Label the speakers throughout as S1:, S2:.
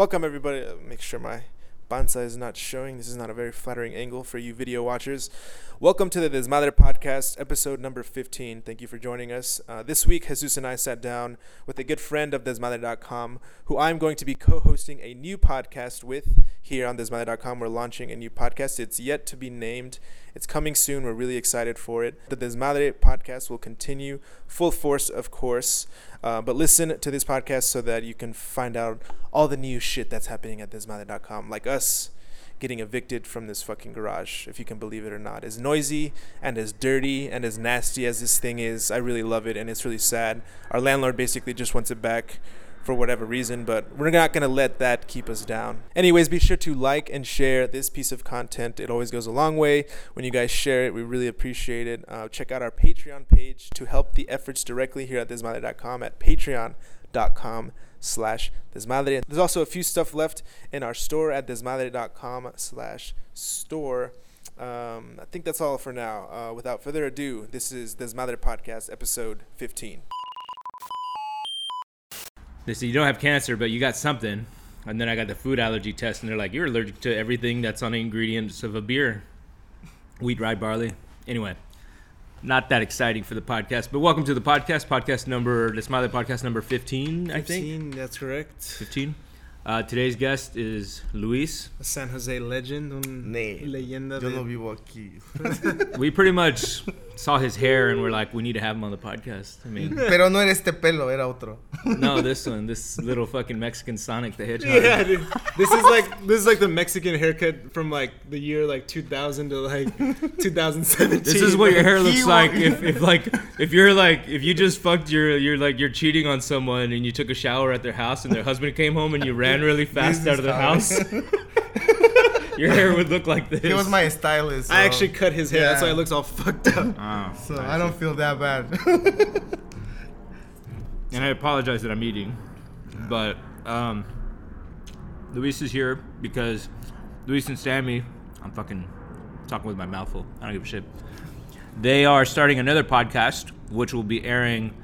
S1: Welcome, everybody. Uh, make sure my panza is not showing. This is not a very flattering angle for you video watchers. Welcome to the Desmadre podcast, episode number 15. Thank you for joining us. Uh, this week, Jesus and I sat down with a good friend of Desmadre.com, who I'm going to be co hosting a new podcast with here on Desmadre.com. We're launching a new podcast. It's yet to be named, it's coming soon. We're really excited for it. The Desmadre podcast will continue full force, of course. Uh, but listen to this podcast so that you can find out all the new shit that's happening at Desmadre.com, like us getting evicted from this fucking garage, if you can believe it or not. As noisy and as dirty and as nasty as this thing is, I really love it and it's really sad. Our landlord basically just wants it back for whatever reason, but we're not going to let that keep us down. Anyways, be sure to like and share this piece of content. It always goes a long way when you guys share it. We really appreciate it. Uh, check out our Patreon page to help the efforts directly here at desmadre.com at patreon.com slash desmadre. There's also a few stuff left in our store at desmadre.com slash store. Um, I think that's all for now. Uh, without further ado, this is Desmadre Podcast, episode 15.
S2: They say you don't have cancer, but you got something. And then I got the food allergy test, and they're like, you're allergic to everything that's on the ingredients of a beer wheat, rye, barley. Anyway, not that exciting for the podcast, but welcome to the podcast. Podcast number, the Smiley podcast number 15, I think.
S1: 15, that's correct.
S2: 15. Uh, today's guest is Luis.
S1: A San Jose legend, un
S3: Nee,
S1: leyenda
S3: yo
S1: de-
S3: no vivo aquí.
S2: We pretty much saw his hair and we're like, we need to have him on the podcast. I mean,
S3: Pero no era este pelo, era otro.
S2: no, this one, this little fucking Mexican Sonic the Hedgehog.
S4: Yeah, dude. This is like this is like the Mexican haircut from like the year like 2000 to like 2017.
S2: This is what your hair looks like if, if like if you're like if you just fucked your you're like you're cheating on someone and you took a shower at their house and their husband came home and you ran really fast out of the house. your hair would look like this.
S3: He was my stylist.
S4: I actually cut his hair. That's why it looks all fucked up.
S2: Oh,
S3: So I don't feel that bad.
S2: and I apologize that I'm eating, but um, Luis is here because Luis and Sammy. I'm fucking talking with my mouth full. I don't give a shit. They are starting another podcast, which will be airing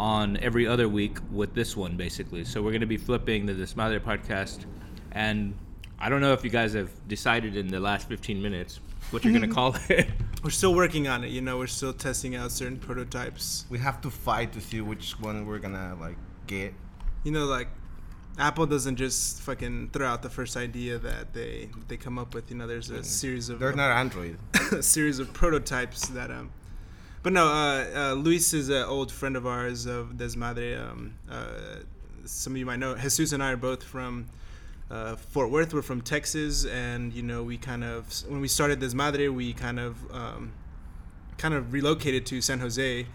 S2: on every other week with this one, basically. So we're going to be flipping the Desmadre podcast, and I don't know if you guys have decided in the last 15 minutes what you're going to call it.
S4: We're still working on it. You know, we're still testing out certain prototypes.
S3: we have to fight to see which one we're gonna like get.
S4: You know, like Apple doesn't just fucking throw out the first idea that they they come up with. You know, there's a series of
S3: They're not Android.
S4: a series of prototypes that um but no uh, uh luis is an old friend of ours of desmadre um uh some of you might know jesus and i are both from uh, Fort Worth. We're from Texas, and you know we kind of when we started Desmadre, we kind of um, kind of relocated to San Jose,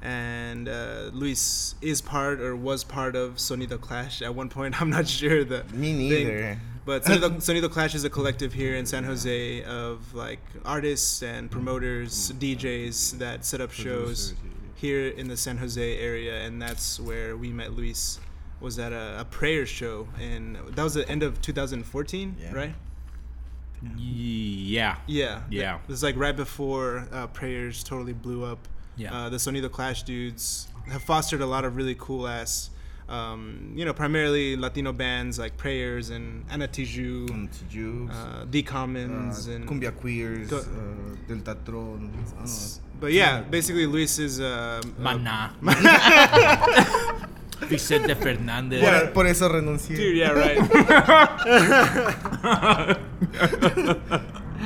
S4: and uh, Luis is part or was part of Sonido Clash at one point. I'm not sure the
S3: Me
S4: thing.
S3: Neither.
S4: But Sonido, Sonido Clash is a collective here in San Jose of like artists and promoters, DJs that set up shows here in the San Jose area, and that's where we met Luis. Was at a, a prayer show, and that was the end of 2014,
S3: Yeah.
S4: right?
S2: yeah.
S4: Yeah,
S2: Yeah.
S4: It was like right before uh, prayers totally blew up.
S2: Yeah.
S4: Uh, the Sonido Clash dudes have fostered a lot of really cool ass, um, you know, primarily Latino bands like Prayers and Ana Tiju,
S3: Tijukes,
S4: uh, The Commons,
S3: uh,
S4: and
S3: Cumbia Queers, uh, don't know.
S4: But yeah, basically Luis is uh, uh,
S2: Maná. Vicente Fernandez.
S3: Por, por eso renuncié.
S4: dude. Yeah, right.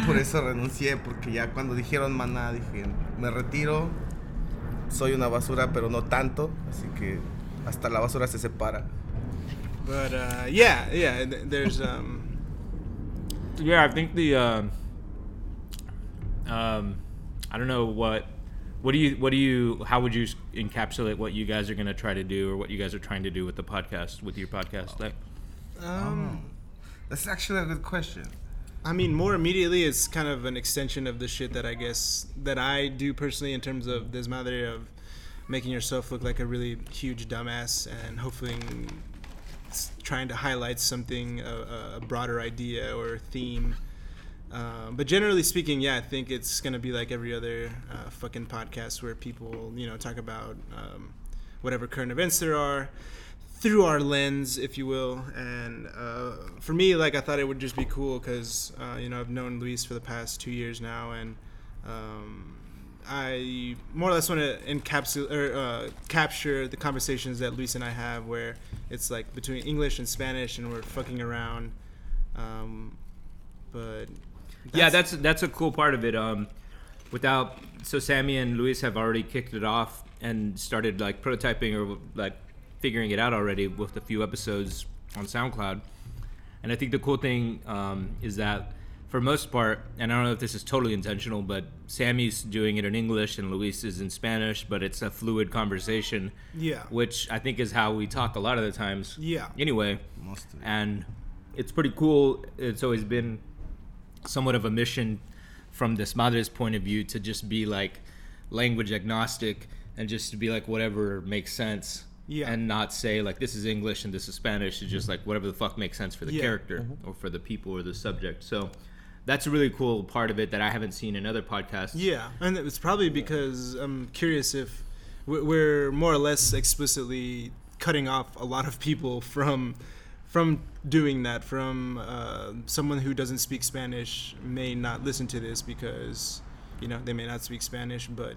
S3: Por eso renuncié, porque ya cuando dijeron maná dije, me retiro, soy una basura, pero no tanto, así que hasta la basura se separa.
S4: but uh, yeah, yeah. There's um,
S2: Yeah, I think the um, um, I don't know what what do you what do you how would you encapsulate what you guys are gonna try to do or what you guys are trying to do with the podcast with your podcast like
S4: um,
S3: That's actually a good question.
S4: I mean, more immediately, it's kind of an extension of the shit that I guess that I do personally in terms of Desmadre of making yourself look like a really huge dumbass and hopefully trying to highlight something, a, a broader idea or theme. Um, but generally speaking, yeah, I think it's gonna be like every other uh, fucking podcast where people, you know, talk about um, whatever current events there are. through our lens, if you will. And uh, for me, like I thought it would just be cool because uh, you know I've known Luis for the past two years now, and um, I more or less want to encapsulate or uh, capture the conversations that Luis and I have, where it's like between English and Spanish, and we're fucking around. Um, but
S2: yeah, that's that's a cool part of it. Um, without so Sammy and Luis have already kicked it off and started like prototyping or like figuring it out already with a few episodes on SoundCloud. And I think the cool thing um, is that for most part, and I don't know if this is totally intentional, but Sammy's doing it in English and Luis is in Spanish, but it's a fluid conversation,
S4: yeah,
S2: which I think is how we talk a lot of the times.
S4: yeah,
S2: Anyway,
S3: Most of it.
S2: and it's pretty cool. It's always been somewhat of a mission from Desmadre's point of view to just be like language agnostic and just to be like whatever makes sense.
S4: Yeah.
S2: And not say like this is English and this is Spanish. It's just like whatever the fuck makes sense for the
S4: Yeah.
S2: character mm-hmm. or for the people or the subject. So that's a really cool part of it that I haven't seen in other podcasts.
S4: Yeah, and it's probably because I'm curious if we- we're more or less explicitly cutting off a lot of people from from doing that. From uh, someone who doesn't speak Spanish may not listen to this because you know they may not speak Spanish, but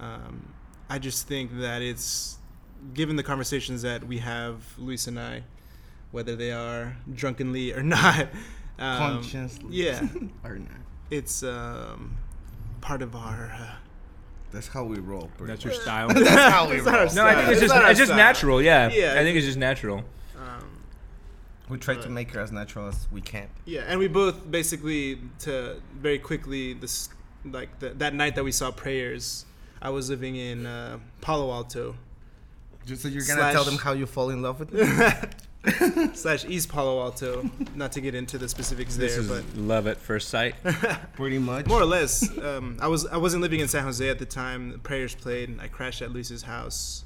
S4: um, I just think that it's given the conversations that we have, Luis and I, whether they are drunkenly or not. Um,
S3: Consciously.
S4: yeah,
S3: Or not.
S4: it's um, part of our. Uh,
S3: That's how we roll. pretty
S2: That's your style.
S3: That's how we
S4: It's
S3: roll.
S2: no, I think it's
S4: It's
S2: just it's just
S4: style.
S2: natural. Yeah.
S4: Yeah,
S2: I think it's just natural.
S4: um,
S3: We try to make it as natural as we can.
S4: yeah, and we both basically to very quickly this like the, that night that we saw prayers. I was living in uh, Palo Alto
S3: Just so you're gonna
S4: Slash-
S3: tell them how you fall in love with them.
S4: slash East Palo Alto. Not to get into the specifics
S2: This
S4: there,
S2: is
S4: but
S2: love at first sight.
S3: Pretty much.
S4: more or less, um, I was I wasn't living in San Jose at the time. The prayers played, and I crashed at Luis's house.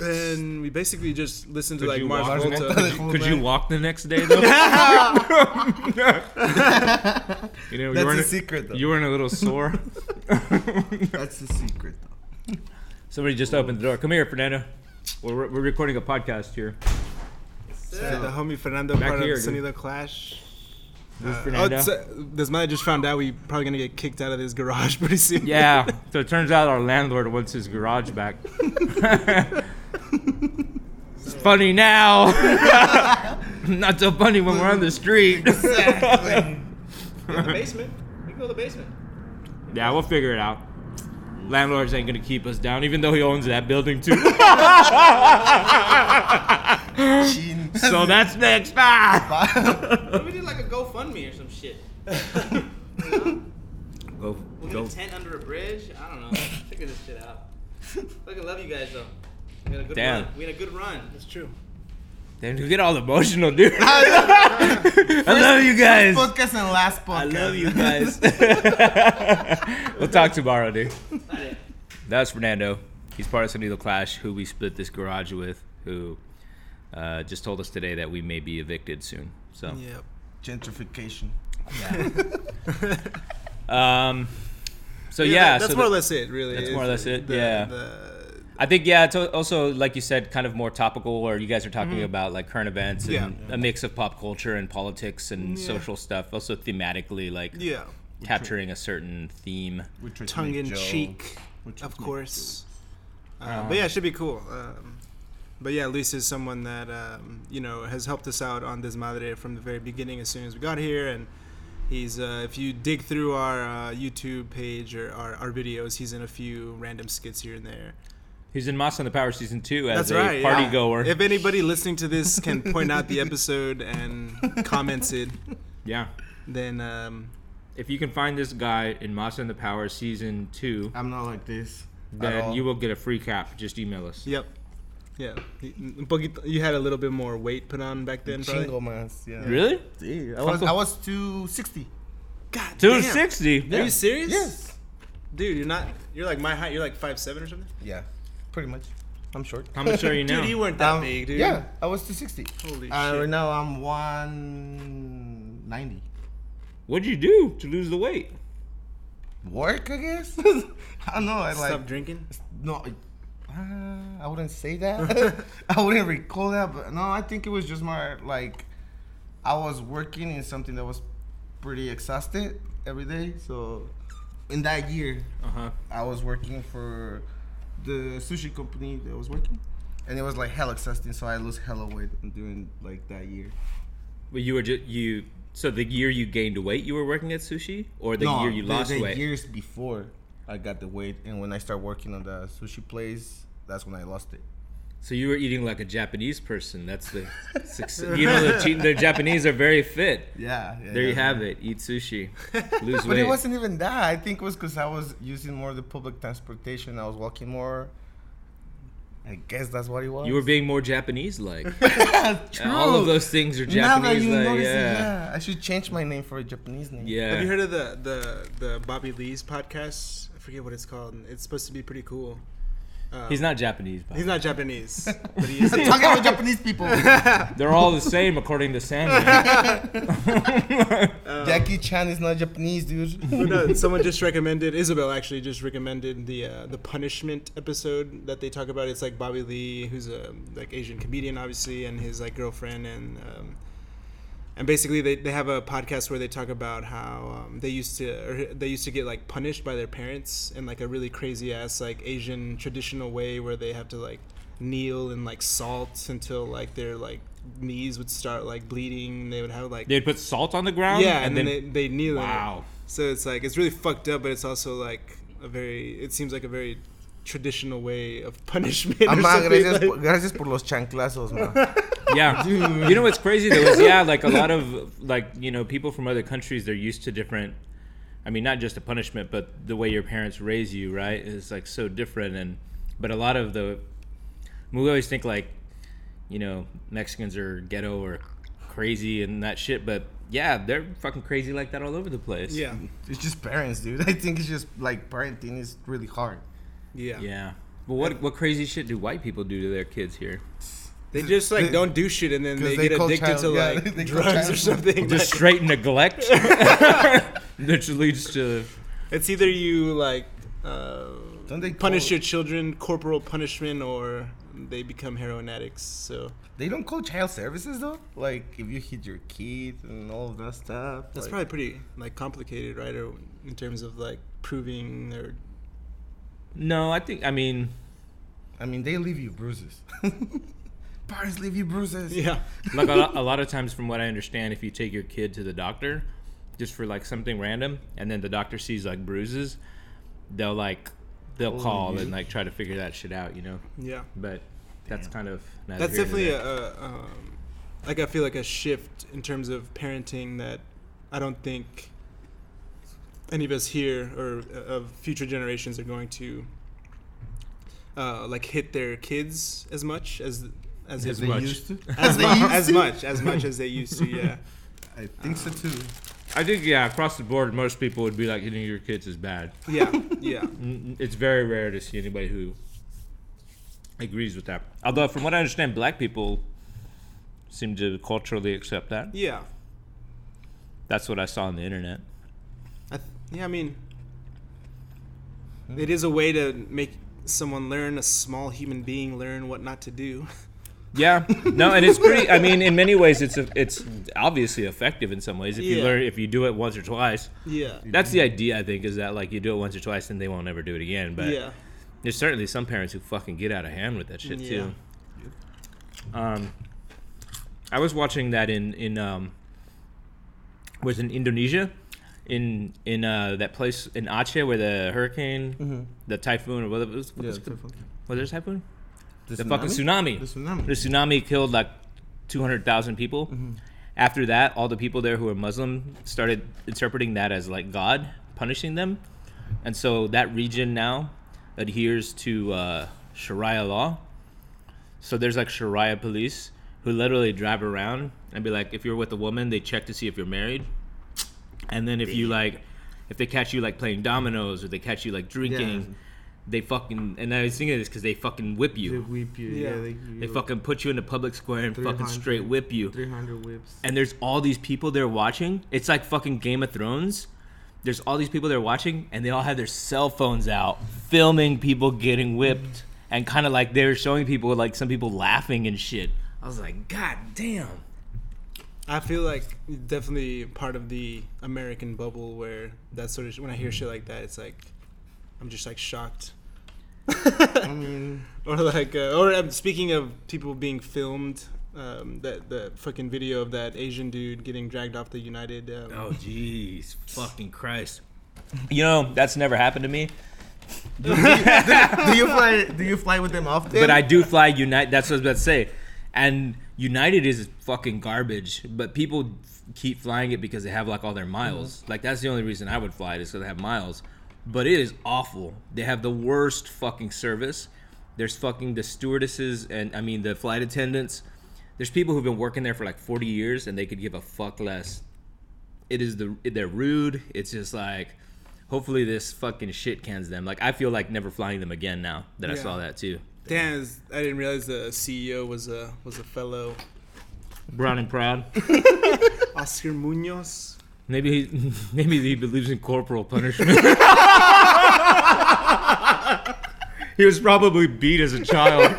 S4: And we basically just listened to like
S2: you
S4: Mars Volta.
S3: Could you-
S2: Could you walk the next day though? you know, you
S3: That's
S2: weren't
S3: secret, though.
S2: You weren't a little sore.
S3: That's the secret, though.
S2: Somebody just opened the door. Come here, Fernando. We're, we're recording a podcast here.
S4: Uh, the homie Fernando
S2: Back
S4: part
S2: here,
S4: of the. Sonido Clash.
S2: This is
S4: Uh,
S2: Fernando.
S4: oh, it's, uh, this man just found out we probably gonna get kicked out of this garage pretty soon.
S2: yeah. So it turns out our landlord wants his garage back. it's funny now. Not so funny when we're on the street.
S3: Exactly.
S4: In the basement. We can go to the basement.
S2: Yeah, we'll figure it out. Landlords ain't gonna keep us down, even though he owns that building too. So that's next. Ah!
S5: we did like a GoFundMe or some shit.
S2: Go,
S5: We'll
S2: go.
S5: get a tent under a bridge. I don't know. Figure this shit out. Fucking love you guys though. We had a good
S2: Damn.
S5: run. We had a good run.
S4: That's true.
S2: Damn, you get all emotional, dude. I love you guys.
S3: podcast and last podcast.
S2: I love you guys. we'll talk tomorrow, dude. That's Fernando. He's part of Sonido Clash, who we split this garage with, who uh, just told us today that we may be evicted soon. So,
S4: Yep.
S3: Gentrification.
S2: um, so yeah,
S4: that- that's
S2: so
S4: more
S2: the-
S4: or less it, really.
S2: that's more or less it,
S4: the-
S2: yeah.
S4: the-
S2: I think yeah, it's also like you said, kind of more topical. Or you guys are talking about like current events and
S4: Mm-hmm. Yeah.
S2: a mix of pop culture and politics and
S4: Yeah.
S2: social stuff. Also thematically, like
S4: yeah,
S2: capturing a certain theme.
S3: We
S4: tongue in
S3: jokes.
S4: cheek,
S3: We
S4: of course. Uh,
S2: Uh,
S4: but yeah, it should be cool. Um, but yeah, Luis is someone that um, you know has helped us out on Desmadre from the very beginning. As soon as we got here, and he's uh, if you dig through our uh, YouTube page or our, our videos, he's in a few random skits here and there.
S2: He's in Moss on the Power season two as
S4: That's
S2: a
S4: right.
S2: party
S4: yeah.
S2: goer.
S4: If anybody listening to this can point out the episode and commented,
S2: yeah.
S4: then um,
S2: If you can find this guy in Moss on the Power season two,
S3: I'm not like this.
S2: then you will get a free cap. Just email us.
S4: yep, yeah. Un You had a little bit more weight put on back then, probably.
S3: Chingo mas. Yeah.
S2: Really?
S3: Sí, I was, I was 260.
S4: God
S2: Two
S4: damn.
S2: sixty.
S4: Are you serious?
S3: Yes.
S4: Dude, you're not. You're like my height. You're like five seven or something.
S3: Yeah. Pretty much. I'm short.
S2: How much are you now?
S4: Dude, you weren't that
S3: Um,
S4: big, dude.
S3: Yeah, I was 260.
S4: Holy
S3: uh,
S4: shit.
S3: Right now I'm 190.
S2: What'd you do to lose the weight?
S3: Work, I guess. I don't know. I
S4: Stop
S3: like
S4: drinking.
S3: no. I, uh, I wouldn't say that. I wouldn't recall that, but no, I think it was just my like I was working in something that was pretty exhausted every day. So in that year,
S2: Uh huh.
S3: I was working for the sushi company that I was working, and it was like hell exhausting. So I lose hella weight during like that year.
S2: But you were just you. So the year you gained weight, you were working at sushi, or the year you
S3: the-
S2: lost
S3: the
S2: weight?
S3: years before I got the weight, and when I started working on the sushi place, that's when I lost it.
S2: So you were eating like a Japanese person. That's the success. You know, the, the Japanese are very fit.
S3: Yeah, yeah
S2: There you
S3: yeah.
S2: have it. Eat sushi, lose
S3: But
S2: weight.
S3: it wasn't even that. I think it was because I was using more of the public transportation. I was walking more. I guess that's what it was.
S2: You were being more Japanese-like.
S3: True.
S2: All of those things are
S3: Now that
S2: Japanese.
S3: you
S2: like,
S3: notice it,
S2: yeah.
S3: yeah. I should change my name for a Japanese name.
S2: Yeah.
S4: Have you heard of the the the Bobby Lee's podcast? I forget what it's called. It's supposed to be pretty cool. Um,
S2: He's not Japanese. But
S4: He's not Japanese, but he is.
S3: Talking about Japanese people.
S2: They're all the same according to Sandman.
S3: Jackie Chan is not Japanese, dude.
S4: No, someone just recommended Isabel actually just recommended the uh, the punishment episode that they talk about. It's like Bobby Lee, who's a like Asian comedian, obviously, and his like girlfriend, and um, and basically they, they have a podcast where they talk about how um, they used to or they used to get like punished by their parents in like a really crazy ass like Asian traditional way where they have to like kneel and like salt until like their like knees would start like bleeding. They would have like
S2: They'd put salt on the ground.
S4: yeah, and, then, they, they kneel. in it.
S2: wow.
S4: So it's like it's really fucked up, but it's also like a very. It seems like a very traditional way of punishment. or
S3: Amá,
S4: something,
S3: gracias,
S4: like-
S3: por, gracias por los chanclazos, man.
S2: Yeah. You know what's crazy though is yeah, like a lot of like you know people from other countries they're used to different. I mean, not just a punishment, but the way your parents raise you, right, is like so different. And but a lot of the we always think like you know Mexicans are ghetto or crazy and that shit, but yeah, they're fucking crazy like that all over the place.
S4: yeah,
S3: It's just parents, dude. I think it's just like parenting is really hard.
S4: Yeah,
S2: Yeah. But what what crazy shit do white people do to their kids here?
S4: They just like don't do shit, and then they,
S3: they
S4: get addicted
S3: child-
S4: to
S3: yeah,
S4: like
S3: they
S4: drugs or something.
S2: Just
S4: Like,
S2: straight neglect. Which leads to
S4: it's either you like uh,
S3: Don't they
S4: punish
S3: call-
S4: your children, corporal punishment, or they become heroin addicts. So
S3: They don't call child services though. Like if you hit your kid and all of that stuff.
S4: that's
S3: like,
S4: probably pretty like complicated, right? Or in terms of like proving or
S2: no. I think I mean
S3: I mean, they leave you bruises. Parents leave you bruises.
S4: yeah,
S2: like a lot, a lot of times from what i understand if you take your kid to the doctor just for like something random and then the doctor sees like bruises they'll like they'll
S3: Oh,
S2: call
S3: yeah.
S2: and like try to figure that shit out you know
S4: yeah.
S2: but that's
S3: Damn.
S2: kind of neither
S4: that's definitely a, a um, like I feel like a shift in terms of parenting that I don't think any of us here or uh, of future generations are going to uh, like hit their kids as much as as
S2: As
S3: They
S2: much.
S3: used to.
S4: as,
S3: They
S4: mu-
S3: used
S4: as
S3: to.
S4: much as much as they used to yeah
S3: I think so too.
S2: i think yeah across the board most people would be like hitting your kids is bad
S4: yeah yeah
S2: it's very rare to see anybody who agrees with that although from what i understand black people seem to culturally accept that
S4: yeah
S2: that's what i saw on the internet
S4: I th- yeah I mean it is a way to make someone learn a small human being learn what not to do
S2: Yeah, no, and it's pretty. I mean, in many ways, it's it's obviously effective in some ways. If you
S4: Yeah.
S2: learn, if you do it once or twice,
S4: yeah
S2: that's the idea. I think is that like you do it once or twice, and they won't ever do it again. But
S4: yeah
S2: there's certainly some parents who fucking get out of hand with that shit too. Um, I was watching that in in um, was in Indonesia, in in uh that place in Aceh where the hurricane,
S3: Mm-hmm.
S2: the typhoon or whatever it was, what
S3: Yeah,
S2: was,
S3: typhoon.
S2: was there a typhoon?
S3: The,
S2: The fucking tsunami.
S3: The tsunami.
S2: The tsunami killed like 200,000 people.
S3: Mm-hmm.
S2: After that, all the people there who were Muslim started interpreting that as like God punishing them. And so that region now adheres to uh, Sharia law. So there's like Sharia police who literally drive around and be like, if you're with a woman, they check to see if you're married. And then if you like, if they catch you like playing dominoes or they catch you like drinking,
S3: Yeah.
S2: they fucking, and I was thinking this because they fucking whip you.
S3: They
S2: you.
S3: whip you.
S4: Yeah.
S3: Yeah. they,
S2: They fucking put you in a public square and fucking
S3: 300.
S2: straight whip you.
S3: 300 whips.
S2: And there's all these people there watching. It's like fucking Game of Thrones. There's all these people there watching, and they all have their cell phones out, filming people getting whipped and kind of like they were showing people like some people laughing and shit. I was like, God damn.
S4: I feel like definitely part of the American bubble where that sort of sh- when I hear shit like that, it's like I'm just like shocked.
S3: I mean,
S4: or like, uh, or um, speaking of people being filmed, um, that the fucking video of that Asian dude getting dragged off the United. Um,
S2: Oh jeez, fucking Christ. You know that's never happened to me.
S3: do you fly? Do you fly with them often?
S2: But I do fly United. That's what I was about to say. And United is fucking garbage. But people keep flying it because they have like all their mm-hmm. miles. Like that's the only reason I would fly it is because they have miles. But it is awful. They have the worst fucking service. There's fucking the stewardesses and I mean the flight attendants. There's people who've been working there for like 40 years and they could give a fuck less. It is the they're rude. It's just like hopefully this fucking shit cans them. Like I feel like never flying them again now that I saw that too.
S4: Damn, I didn't realize the CEO was a was a fellow
S2: Brown and proud.
S4: Oscar Munoz.
S2: Maybe he, maybe he believes in corporal punishment. he was probably beat as a child.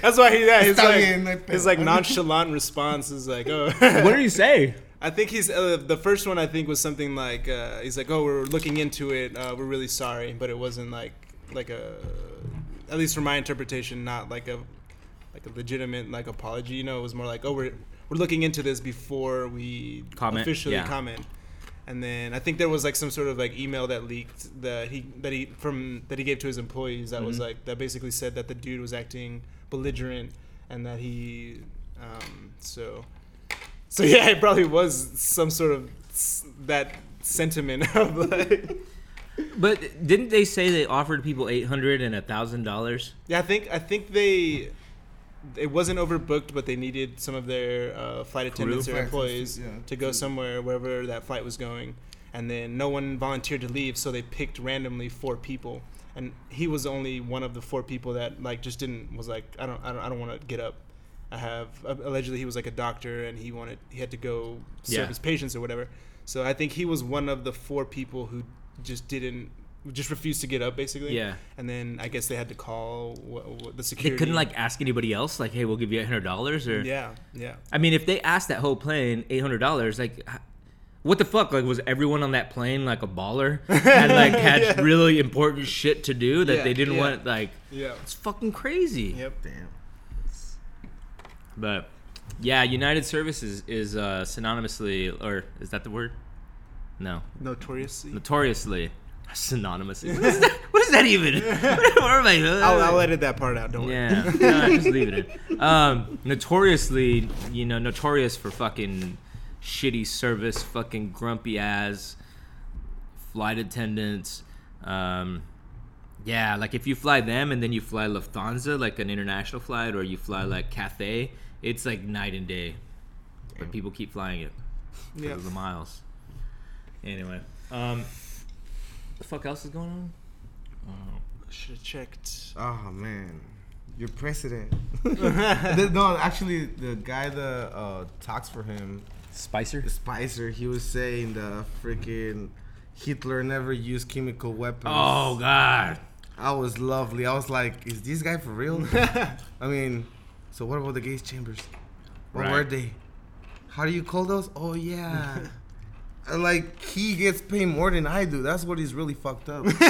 S4: That's why he yeah, his
S3: Está bien, no hay
S4: like, his like nonchalant response is like, oh.
S2: What did he say?
S4: I think he's uh, the first one. I think was something like uh, he's like, "Oh, we're looking into it. Uh, we're really sorry," but it wasn't like like a at least from my interpretation, not like a like a legitimate like apology. You know, it was more like, "Oh, we're we're looking into this before we
S2: Comment,
S4: officially
S2: yeah.
S4: comment." And then I think there was like some sort of like email that leaked that he that he from that he gave to his employees that was
S2: Mhm.
S4: like that basically said that the dude was acting belligerent and that he um, so so yeah, it probably was some sort of s- that sentiment of like.
S2: But didn't they say they offered people eight hundred and a thousand dollars?
S4: Yeah, I think I think they. It wasn't overbooked, but they needed some of their uh, flight attendants or employees
S3: yeah.
S4: to go somewhere wherever that flight was going, and then no one volunteered to leave, so they picked randomly four people, and he was only one of the four people that like just didn't was like I don't I don't, I don't want to get up. I have uh, allegedly he was like a doctor and he wanted he had to go serve
S2: Yeah.
S4: his patients or whatever. So I think he was one of the four people who just didn't just refused to get up basically.
S2: Yeah.
S4: And then I guess they had to call wh- wh- the
S2: They couldn't like ask anybody else, like, "Hey, we'll give you eight hundred dollars," or
S4: Yeah, yeah.
S2: I mean, if they asked that whole plane eight hundred dollars, like, what the fuck? Like, was everyone on that plane like a baller and like had
S4: Yeah.
S2: really important shit to do that
S4: Yeah,
S2: they didn't
S4: yeah.
S2: want? Like,
S4: Yeah.
S2: it's fucking crazy.
S4: Yep.
S3: Damn.
S2: But yeah, United Services is uh, synonymously, or is that the word? No,
S4: Notoriously.
S2: notoriously synonymously. What is that? What is that even? what am I?
S4: I'll, I'll edit that part out. Don't worry.
S2: Yeah, no, just leave it in. Um, notoriously, you know, notorious for fucking shitty service, fucking grumpy ass flight attendants. Um, yeah, like if you fly them and then you fly Lufthansa, like an international flight, or you fly like Cathay, it's like night and day. But people keep flying it because
S4: Yeah.
S2: of the miles. Anyway, um, the fuck else is going on?
S4: Oh, should have checked.
S3: Oh man, your president. No, actually, the guy that uh, talks for him,
S2: Spicer.
S3: Spicer, he was saying the freaking Hitler never used chemical weapons.
S2: Oh God.
S3: I was lovely. I was like, is this guy for real? I mean, so what about the gas chambers? What
S2: Right.
S3: were they? How do you call those? Oh yeah. And, like he gets paid more than I do. That's what he's really fucked up.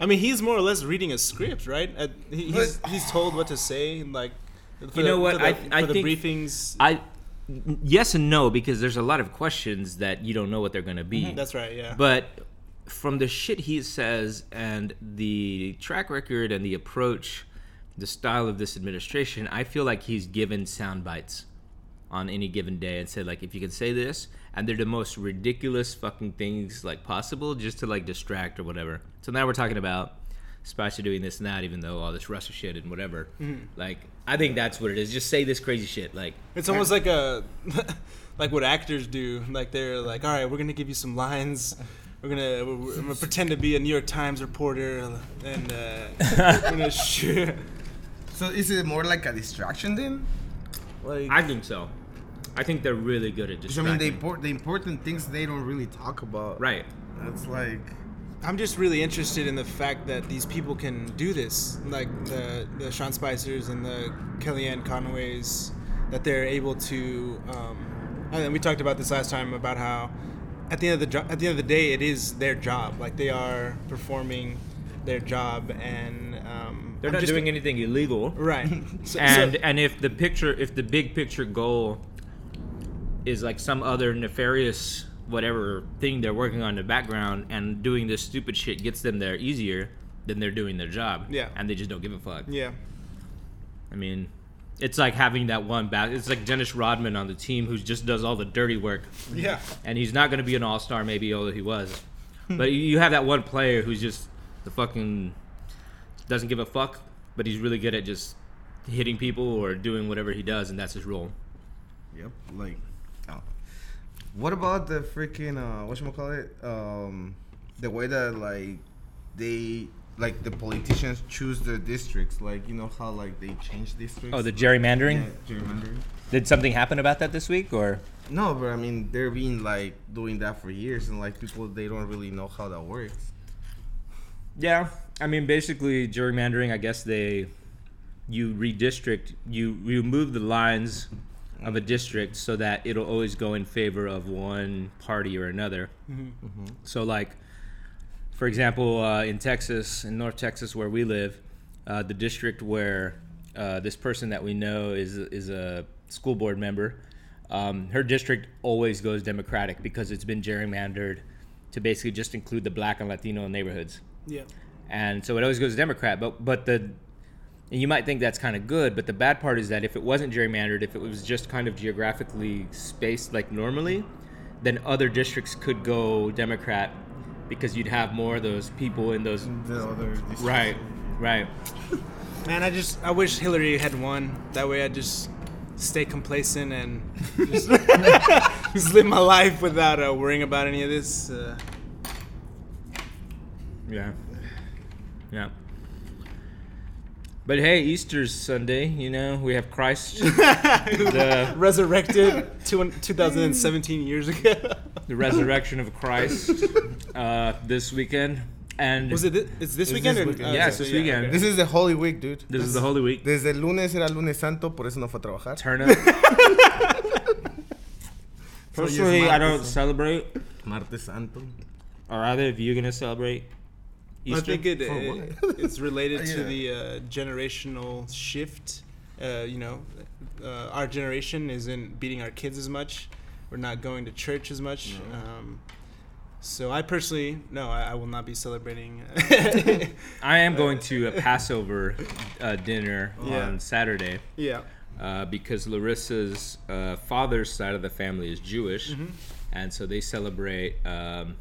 S4: I mean, he's more or less reading a script, right? Uh, he, he's, he's told what to say, like. For
S2: You know what?
S4: For the,
S2: I-
S4: for
S2: I
S4: the
S2: think-
S4: briefings.
S2: I yes and no because there's a lot of questions that you don't know what they're gonna be.
S4: That's right. Yeah.
S2: But from the shit he says and the track record and the approach, the style of this administration, I feel like he's given sound bites on any given day and said like if you can say this and they're the most ridiculous fucking things like possible just to like distract or whatever. So now we're talking about Spicer doing this and that, even though all this Russia shit and whatever. Like I think that's what it is. Just say this crazy shit. Like
S4: It's almost like a like what actors do. Like they're like, all right, we're gonna give you some lines. We're gonna we're, we're gonna pretend to be a New York Times reporter, and uh, we're gonna shoot.
S3: so is it more like a distraction then?
S4: Like
S2: I think so. I think they're really good at
S3: 'Cause, I mean,
S2: distracting.
S3: the, import, the important things they don't really talk about.
S2: right.
S3: That's like
S4: I'm just really interested in the fact that these people can do this, like the the Sean Spicers and the Kellyanne Conways, that they're able to. Um, and we talked about this last time about how, at the end of the jo- at the end of the day, it is their job. Like they are performing their job, and um,
S2: They're
S4: I'm
S2: not
S4: just-
S2: doing anything illegal.
S4: right. So-
S2: and
S4: so-
S2: and if the picture if the big picture goal is like some other nefarious whatever thing they're working on in the background and doing this stupid shit gets them there easier than they're doing their job
S4: Yeah.
S2: and they just don't give a fuck
S4: yeah.
S2: i mean it's like having that one back it's like dennis rodman on the team who just does all the dirty work
S4: Yeah.
S2: and he's not going to be an all-star maybe although he was hmm. but you- you have that one player who's just the fucking doesn't give a fuck but he's really good at just hitting people or doing whatever he does and that's his role
S3: Yep. Like. What about the freaking uh, what call it? Um, the way that like they like the politicians choose their districts. Like you know how like they change districts.
S2: oh the gerrymandering
S3: yeah, gerrymandering.
S2: did something happen about that this week or
S3: No, but I mean they're been like doing that for years, and like people they don't really know how that works.
S2: yeah i mean basically gerrymandering i guess they you redistrict you remove the lines of a district so that it'll always go in favor of one party or another So, like, for example, uh, in Texas, in North Texas, where we live, uh, the district where uh, this person that we know is is a school board member, um, her district always goes Democratic because it's been gerrymandered to basically just include the Black and Latino neighborhoods,
S4: Yeah.
S2: and so it always goes Democrat. But but the and you might think that's kind of good, but the bad part is that if it wasn't gerrymandered, if it was just kind of geographically spaced like normally, then other districts could go Democrat because you'd have more of those people in those.
S3: The other districts.
S2: Right, right.
S4: Man, I just I wish Hillary had won. That way, I'd just stay complacent and just, just live my life without uh, worrying about any of this. Uh,
S2: Yeah. Yeah. But hey, Easter's Sunday, you know, we have Christ, the,
S4: resurrected two, 2017 years ago.
S2: the resurrection of Christ uh, this weekend. And
S4: Was it? This, it's this
S3: It's
S4: weekend?
S3: this
S4: or,
S3: weekend.
S4: uh,
S2: Yeah,
S4: so
S2: it's this
S4: yeah,
S2: weekend.
S4: okay.
S3: This is the Holy Week, dude.
S2: this is the Holy Week.
S3: Desde el lunes era lunes santo, por eso no fue a trabajar.
S2: Turn up. Personally, I don't celebrate.
S3: Martes Santo.
S2: Are either of you gonna celebrate
S4: I
S2: Easter?
S4: think it, it- it's related to
S3: Yeah.
S4: the uh, generational shift. Uh, you know, uh, our generation isn't beating our kids as much. We're not going to church as much. Um, so I personally, no, I, I will not be celebrating.
S2: I am going to a Passover uh, dinner
S4: Yeah.
S2: on Saturday
S4: yeah.
S2: uh, because Larissa's uh, father's side of the family is Jewish,
S4: Mm-hmm.
S2: and so they celebrate, um,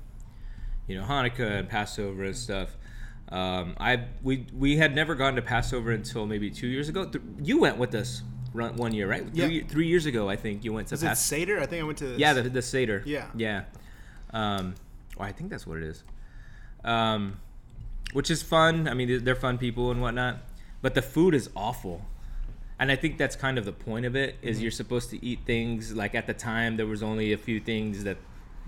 S2: you know, Hanukkah and Passover and stuff. Um, I we we had never gone to Passover until maybe two years ago. Th- you went with us run, one year, right?
S4: Yeah.
S2: Three, three years ago, I think you went to
S4: Was it
S2: Passover.
S4: Seder? I think I went to.
S2: Yeah, the, the Seder.
S4: Yeah.
S2: Yeah. Um, well, I think that's what it is. Um, which is fun. I mean, they're- fun people and whatnot. But the food is awful. And I think that's kind of the point of it is you're supposed to eat things like at the time there was only a few things That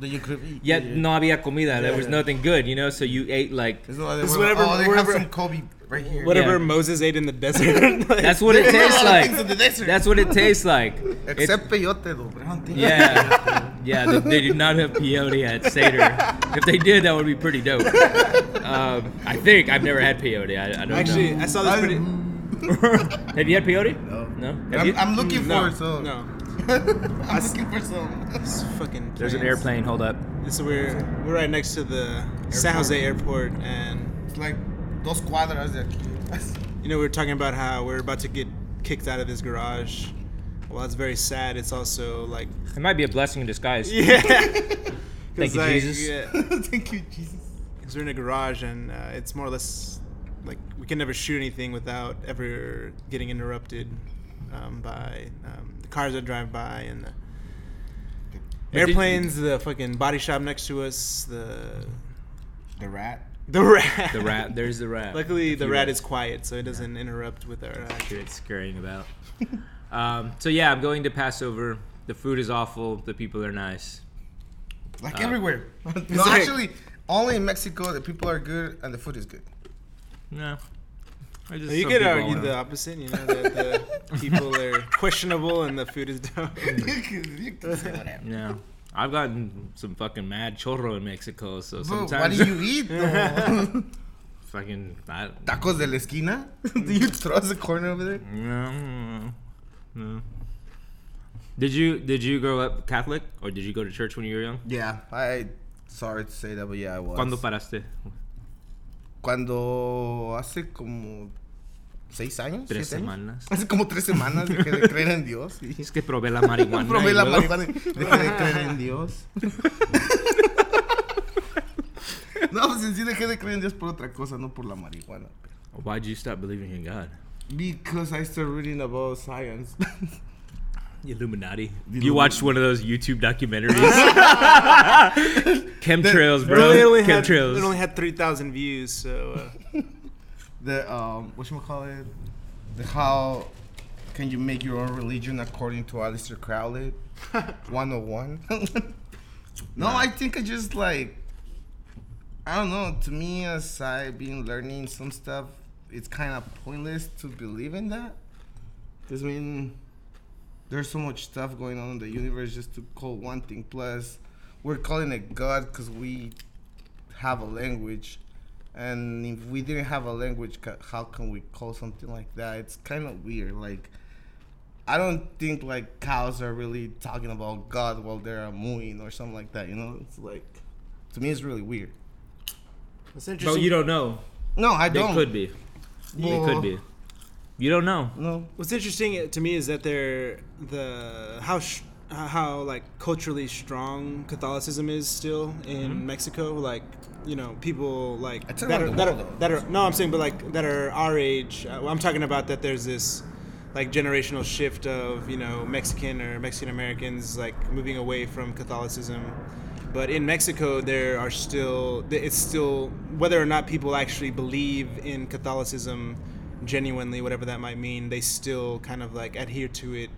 S3: you could eat.
S2: yeah, no había comida. There was
S3: yeah.
S2: nothing good, you know. So you ate like
S3: It's not,
S4: This whatever-
S3: Oh, they
S4: whatever-
S3: have some Kobe right here.
S4: Whatever
S2: Yeah.
S4: Moses ate in the desert. Like,
S2: that's what it
S3: They eat a
S2: tastes like.
S3: things in the desert.
S2: That's what it tastes like. It-
S3: Except peyote, though. But I don't think.
S2: Yeah, yeah. They, they did not have peyote at Seder. If they did, that would be pretty dope. Um, I think I've never had peyote. I, I don't know.
S4: Actually,
S2: know.
S4: I saw this pretty.
S2: have you had peyote?
S3: No.
S2: No.
S3: I'm. I'm looking
S4: No,
S3: for it, so.
S4: no.
S3: I'm looking for some.
S4: It's fucking.
S2: There's an
S4: planes.
S2: airplane. Hold up.
S4: So we're we're right next to the San Jose airport, and
S3: It's like dos cuadras de aquí.
S4: you know we were talking about how we're about to get kicked out of this garage. Well, that's very sad. It's also like
S2: It might be a blessing in disguise.
S4: yeah.
S2: Thank you,
S4: like,
S2: Jesus.
S4: Yeah,
S3: Thank you, Jesus.
S4: because we're in a garage, and uh, it's more or less like we can never shoot anything without ever getting interrupted um, by um, the cars that drive by and the
S2: did-
S4: airplanes, the fucking body shop next to us, the
S3: The rat.
S4: the rat.
S2: The rat. There's the rat.
S4: Luckily,
S2: If
S4: the rat is quiet, so it doesn't interrupt with our. Uh,
S2: hear it scurrying about. um, so yeah, I'm going to Passover. The food is awful. The people are nice.
S3: Like
S2: Uh,
S3: everywhere. no, actually, only in Mexico the people are good and the food is good.
S2: No. I just
S4: You
S2: some
S4: could argue the opposite. You know that the people are questionable and the food is dope.
S3: You can say.
S2: Yeah. I've gotten some fucking mad chorro in Mexico, so
S3: Bro,
S2: sometimes
S3: what do you eat though?
S2: fucking I,
S3: Tacos de la esquina? do you trust the corner over there?
S2: no, no. Did you did you grow up Catholic or did you go to church when you were young?
S3: Yeah, I sorry to say that, but yeah, I was.
S2: ¿Cuándo paraste?
S3: Cuando hace como seis años,
S2: Tres
S3: siete años.
S2: semanas.
S3: Hace como tres semanas dejé de creer en Dios. y-
S2: Es que probé la marihuana.
S3: Probé la
S2: luego-
S3: marihuana dejé de creer en Dios. No, pues en sí dejé de creer en Dios por otra cosa, no por la marihuana.
S2: Why'd you stop believing in God?
S3: Because I started reading about science.
S2: Illuminati.
S3: The
S2: you
S3: Illumi-
S2: watched one of those YouTube documentaries. Chemtrails, bro.
S4: only, only had,
S2: Chemtrails.
S4: it only had three thousand views. So uh,
S3: the um, what call it? The how can you make your own religion according to Aleister Crowley? 101. no, I think I just like I don't know. To me, as I've been learning some stuff, it's kind of pointless to believe in that. Because I mean, there's so much stuff going on in the universe just to call one thing. Plus, we're calling it God because we have a language. And if we didn't have a language, how can we call something like that? It's kind of weird. Like, I don't think like cows are really talking about God while they're mooing or something like that. You know, it's like to me, it's really weird.
S4: it's
S2: Bro,
S4: interesting.
S2: you don't know.
S3: No, I
S2: They
S3: don't.
S2: It could be. They
S3: Well,
S2: could be. You don't know.
S3: No.
S4: What's interesting uh, to me is that they're the how sh- how like culturally strong Catholicism is still in mm-hmm. Mexico. Like you know people like that are, that, are, that are no I'm saying but like that are our age. Uh, I'm talking about that there's this like generational shift of you know Mexican or Mexican Americans like moving away from Catholicism. But in Mexico, there are still it's still whether or not people actually believe in Catholicism genuinely, whatever that might mean, they still kind of like adhere to it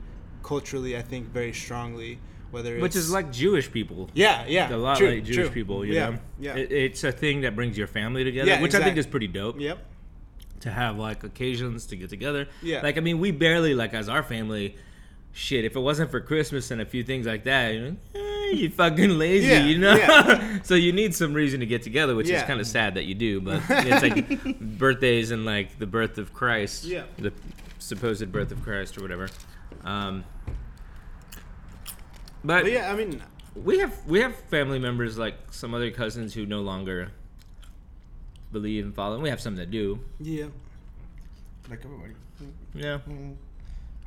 S4: culturally. I think very strongly. Whether
S2: Which is like Jewish people.
S4: yeah, yeah,
S2: A lot
S4: true,
S2: like Jewish
S4: true.
S2: people, you
S4: yeah,
S2: know?
S4: yeah,
S2: It, it's a thing that brings your family together,
S4: Yeah,
S2: which I think is pretty dope.
S4: yep,
S2: to have like occasions to get together.
S4: Yeah.
S2: Like I mean, we barely like as our family. Shit, if it wasn't for Christmas and a few things like that, you, know, eh, you fucking lazy,
S4: Yeah,
S2: you know.
S4: yeah.
S2: so you need some reason to get together, which is kind of sad that you do. But it's like birthdays and like the birth of Christ,
S4: Yeah.
S2: the supposed birth of Christ or whatever. Um, but
S4: but yeah, I mean,
S2: we have we have family members like some other cousins who no longer believe and follow. And we have some that do.
S4: yeah,
S3: Like everybody.
S2: Yeah.
S3: Mm.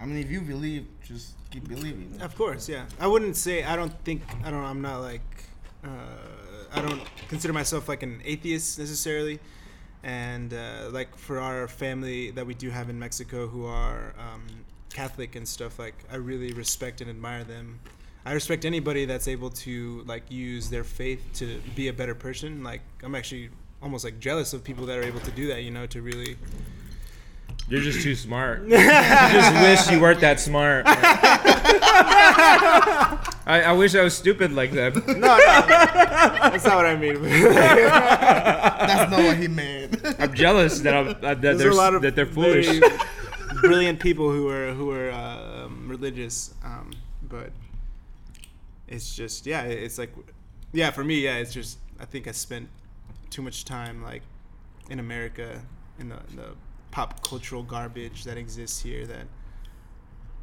S3: I mean, if you believe, just keep believing.
S4: Of course, yeah. I wouldn't say I don't think I don't. I'm not like uh, I don't consider myself like an atheist necessarily, and uh, like for our family that we do have in Mexico who are um, Catholic and stuff, like I really respect and admire them. I respect anybody that's able to like use their faith to be a better person. Like I'm actually almost like jealous of people that are able to do that. You know, to really
S2: You're just too smart. you just wish you weren't that smart. I, I wish I was stupid like that.
S4: no, no, that's not what I mean.
S3: That's not what he meant.
S2: I'm jealous that I'm, uh, that
S4: There's
S2: they're
S4: a lot of
S2: that they're foolish.
S4: very brilliant people who are who are um, religious, um, but it's just yeah, it's like yeah, for me yeah, it's just I think I spent too much time like in America in the, the pop cultural garbage that exists here that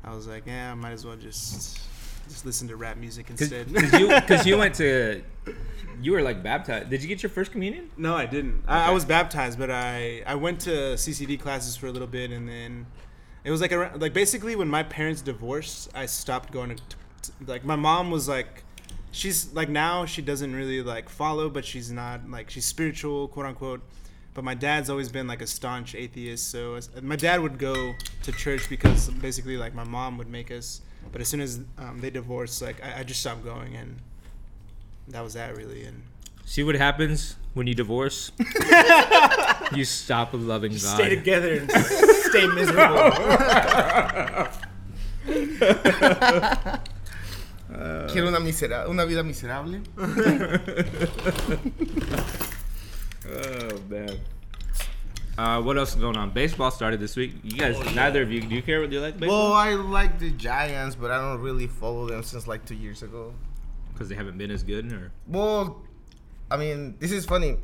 S4: I was like yeah, I might as well just just listen to rap music instead.
S2: Because you, cause you went to, you were like baptized. Did you get your first communion?
S4: No, I didn't. I, I was baptized, but I I went to CCD classes for a little bit, and then it was like around, like basically when my parents divorced, I stopped going to like my mom was like. She's like now she doesn't really like follow, but she's not like she's spiritual, quote unquote. But my dad's always been like a staunch atheist. So my dad would go to church because basically like my mom would make us. But as soon as um, they divorced, like I, I just stopped going, and that was that really. And
S2: See what happens when you divorce? you stop loving God.
S4: stay together and stay miserable.
S3: quiero una, misera- una vida miserable.
S2: Oh man. Uh, what else is going on? Baseball started this week. You guys, neither of you, do you care what you like Baseball?
S3: Well,
S2: baseball?
S3: I like the Giants, but I don't really follow them since like two years ago.
S2: Because they haven't been as good, or
S3: Well, I mean, this is funny.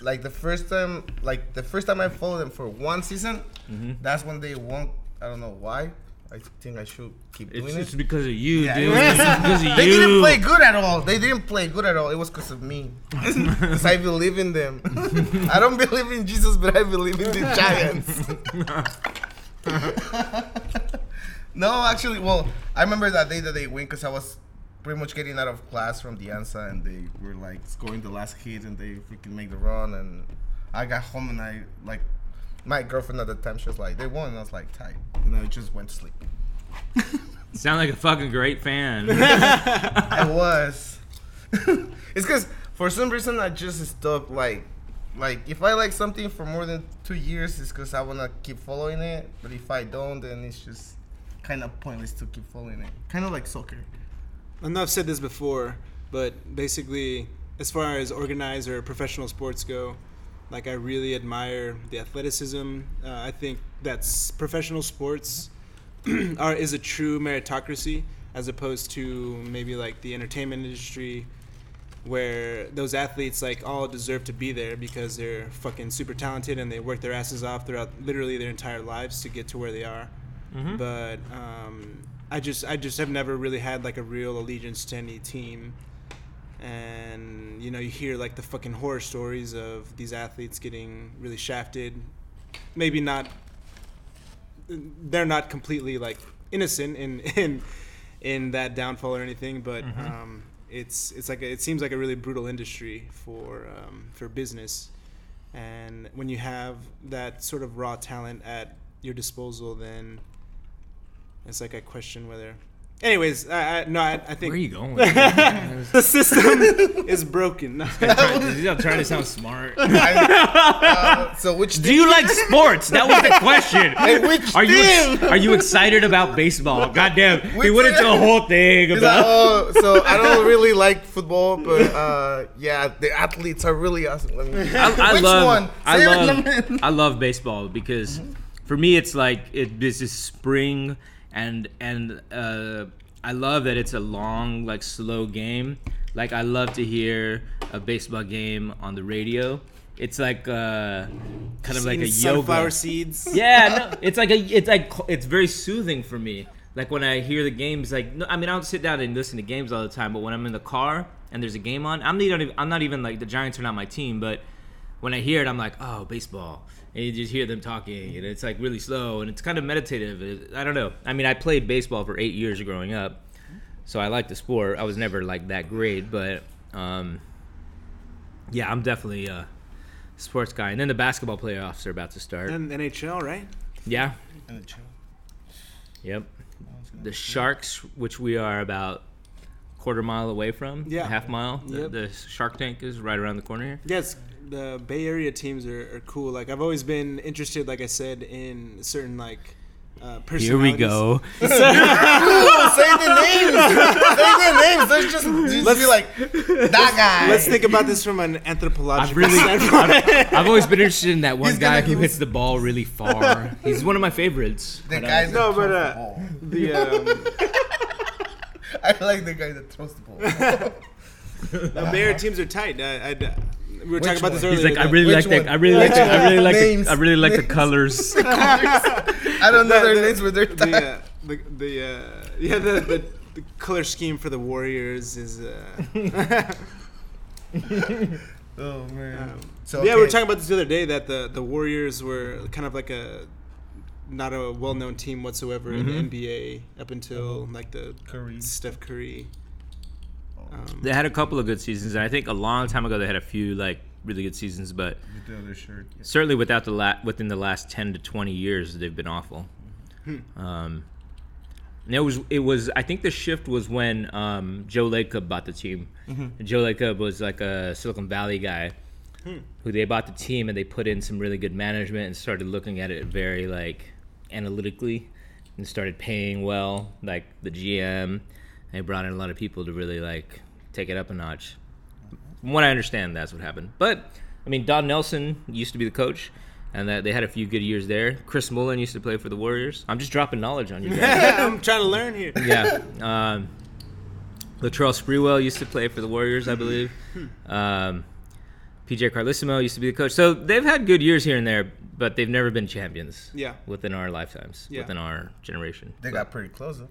S3: Like the first time, like the first time I followed them for one season,
S2: Mm-hmm.
S3: that's when they won. I don't know why. I think I should keep
S2: it's
S3: doing
S2: just
S3: it.
S2: because of you,
S3: Yeah,
S2: dude.
S3: it
S2: It's because of
S3: They
S2: you.
S3: didn't play good at all. They didn't play good at all. It was because of me. Because I believe in them. I don't believe in Jesus, but I believe in the Giants. no, actually, well, I remember that day that they win because I was pretty much getting out of class from the ANSA and they were like scoring the last hit and they freaking make the run and I got home and I like my girlfriend at the time she was like they won and I was like tight and I just went to sleep.
S2: Sound like a fucking great fan.
S3: I was. it's because for some reason I just stopped like, like if I like something for more than two years, it's because I wanna keep following it. But if I don't, then it's just kind of pointless to keep following it. Kind of like soccer.
S4: I know I've said this before, but basically, as far as organized or professional sports go, like I really admire the athleticism. Uh, I think that's professional sports are is a true meritocracy as opposed to maybe like the entertainment industry where those athletes like all deserve to be there because they're fucking super talented and they work their asses off throughout literally their entire lives to get to where they are. But um, I just I just have never really had like a real allegiance to any team. And you know, you hear like the fucking horror stories of these athletes getting really shafted. Maybe not they're not completely like innocent in in in that downfall or anything, but um, it's it's like a, it seems like a really brutal industry for um, for business, and when you have that sort of raw talent at your disposal, then it's like I question whether. Anyways, I, I no, I, I think
S2: Where are you going?
S4: the system is broken.
S2: He's not trying to sound smart.
S3: I, uh, so which
S2: Do you like sports? That was the question.
S3: which
S2: Are you are you excited about baseball? Goddamn, he
S3: Which
S2: went into a whole thing
S3: He's like,
S2: about.
S3: oh, so I don't really like football, but uh, yeah, the athletes are really awesome. Let me,
S2: I, I
S3: which
S2: love,
S3: one?
S2: I
S3: Say
S2: love. I love baseball because for me it's like it, this is spring and and uh, I love that it's a long like slow game. Like I love to hear a baseball game on the radio. It's like uh, kind of like a
S4: sunflower
S2: yoga.
S4: seeds.
S2: Yeah, no, it's like a, it's like it's very soothing for me. Like when I hear the games, like no, I mean I don't sit down and listen to games all the time, but when I'm in the car and there's a game on, I'm not even I'm not even like the Giants are not my team, but when I hear it, I'm like, oh, baseball, and you just hear them talking, and it's like really slow and it's kind of meditative. I don't know. I mean, I played baseball for eight years growing up, so I like the sport. I was never like that great, but um, yeah, I'm definitely a sports guy. And then the basketball playoffs are about to start.
S4: And NHL, right?
S2: Yeah. NHL. Yep. The Sharks, which we are about quarter mile away from,
S4: Yeah.
S2: half mile. The,
S4: Yep.
S2: the Shark Tank is right around the corner here.
S4: Yes, the Bay Area teams are, are cool. Like I've always been interested, like I said, in certain like uh,
S2: Here we go.
S3: Say the names. say the names. Let's just, just
S4: Let's-
S3: be like that guy.
S4: Let's think about this from an anthropological
S2: I've really,
S4: standpoint.
S2: I've, I've always been interested in that one
S3: He's
S2: guy who
S3: go-
S2: hits the ball really far. He's one of my favorites.
S3: the
S2: But, uh,
S3: guys that
S4: No,
S3: throws
S4: but, uh,
S3: the ball.
S4: the um,
S3: I like the guy that throws the ball.
S4: the Bay Area teams are tight. I, I, we were talking about this
S3: one?
S4: earlier.
S2: He's like, I really
S3: Which
S2: like
S3: one?
S2: that. I really like that. I really like.
S3: Names.
S2: The, I really like the colors.
S3: I don't know their names, but they're
S4: the
S3: tight.
S4: uh, the, the uh, yeah the, the the color scheme for the Warriors is uh,
S3: oh man.
S4: um,
S3: So
S4: yeah we were
S3: okay.
S4: talking about this the other day that the the Warriors were kind of like a not a well known team whatsoever in
S2: Mhm.
S4: the NBA up until like the
S3: Curry.
S4: Steph Curry. Um,
S2: They had a couple of good seasons, and I think a long time ago they had a few like really good seasons, but
S3: With the other shirt. yeah.
S2: certainly without the la- within the last 10 to 20 years they've been awful
S4: Hmm.
S2: um and it was it was i think the shift was when um joe lacob bought the team
S4: Mm-hmm.
S2: joe lacob was like a silicon valley guy
S4: Hmm.
S2: who they bought the team and they put in some really good management and started looking at it very like analytically and started paying well like the gm They brought in a lot of people to really like take it up a notch. From what I understand, that's what happened. But I mean, Don Nelson used to be the coach, and that they had a few good years there. Chris Mullin used to play for the Warriors. I'm just dropping knowledge on you guys.
S4: I'm trying to learn here.
S2: yeah. Um, Latrell Sprewell used to play for the Warriors, I believe. Um, PJ Carlesimo used to be the coach. So they've had good years here and there, but they've never been champions.
S4: Yeah.
S2: Within our lifetimes,
S4: Yeah.
S2: within our generation.
S3: They got pretty close though.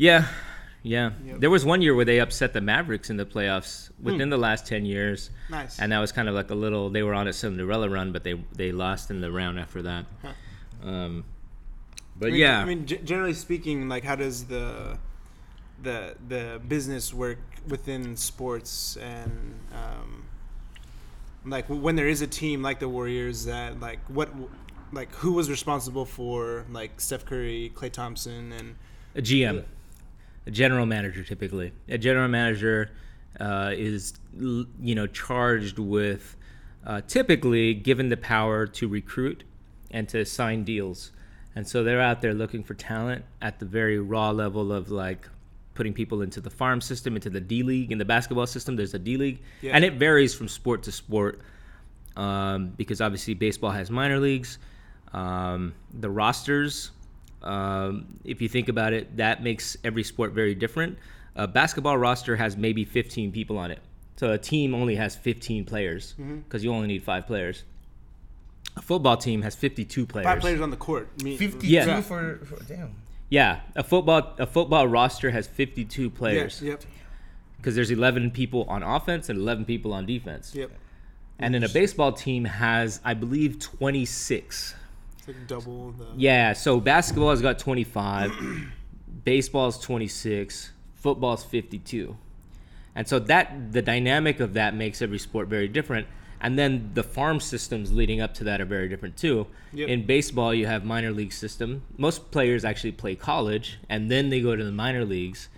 S2: Yeah, yeah.
S4: Yep.
S2: There was one year where they upset the Mavericks in the playoffs within the last ten years,
S4: Nice.
S2: and that was kind of like a little. They were on a Cinderella run, but they they lost in the round after that. Um, but
S4: I mean,
S2: yeah,
S4: I mean, g- generally speaking, like, how does the the the business work within sports and um, like when there is a team like the Warriors that like what like who was responsible for like Steph Curry, Klay Thompson, and
S2: a GM, a general manager typically. A general manager uh, is you know charged with uh, typically given the power to recruit and to sign deals, and so they're out there looking for talent at the very raw level of like putting people into the farm system, into the D league. In the basketball system, there's a D league,
S4: Yeah.
S2: and it varies from sport to sport um, because obviously baseball has minor leagues. Um, the rosters, um, if you think about it, that makes every sport very different. A basketball roster has maybe 15 people on it. So a team only has 15 players because you only need five players. A football team has 52 players.
S4: five players on the court. I mean,
S3: Fifty-two
S2: Yeah.
S3: for, for damn.
S2: Yeah, a football a football roster has 52
S4: Yeah,
S2: players
S4: yep.
S2: because there's 11 people on offense and 11 people on defense.
S4: Yep.
S2: And then a baseball team has, I believe, 26.
S4: Like double the.
S2: Yeah, so basketball has got 25, baseball's 26, football's 52. And so that the dynamic of that makes every sport very different. And then the farm systems leading up to that are very different too.
S4: Yep.
S2: In baseball, you have minor league system. Most players actually play college and then they go to the minor leagues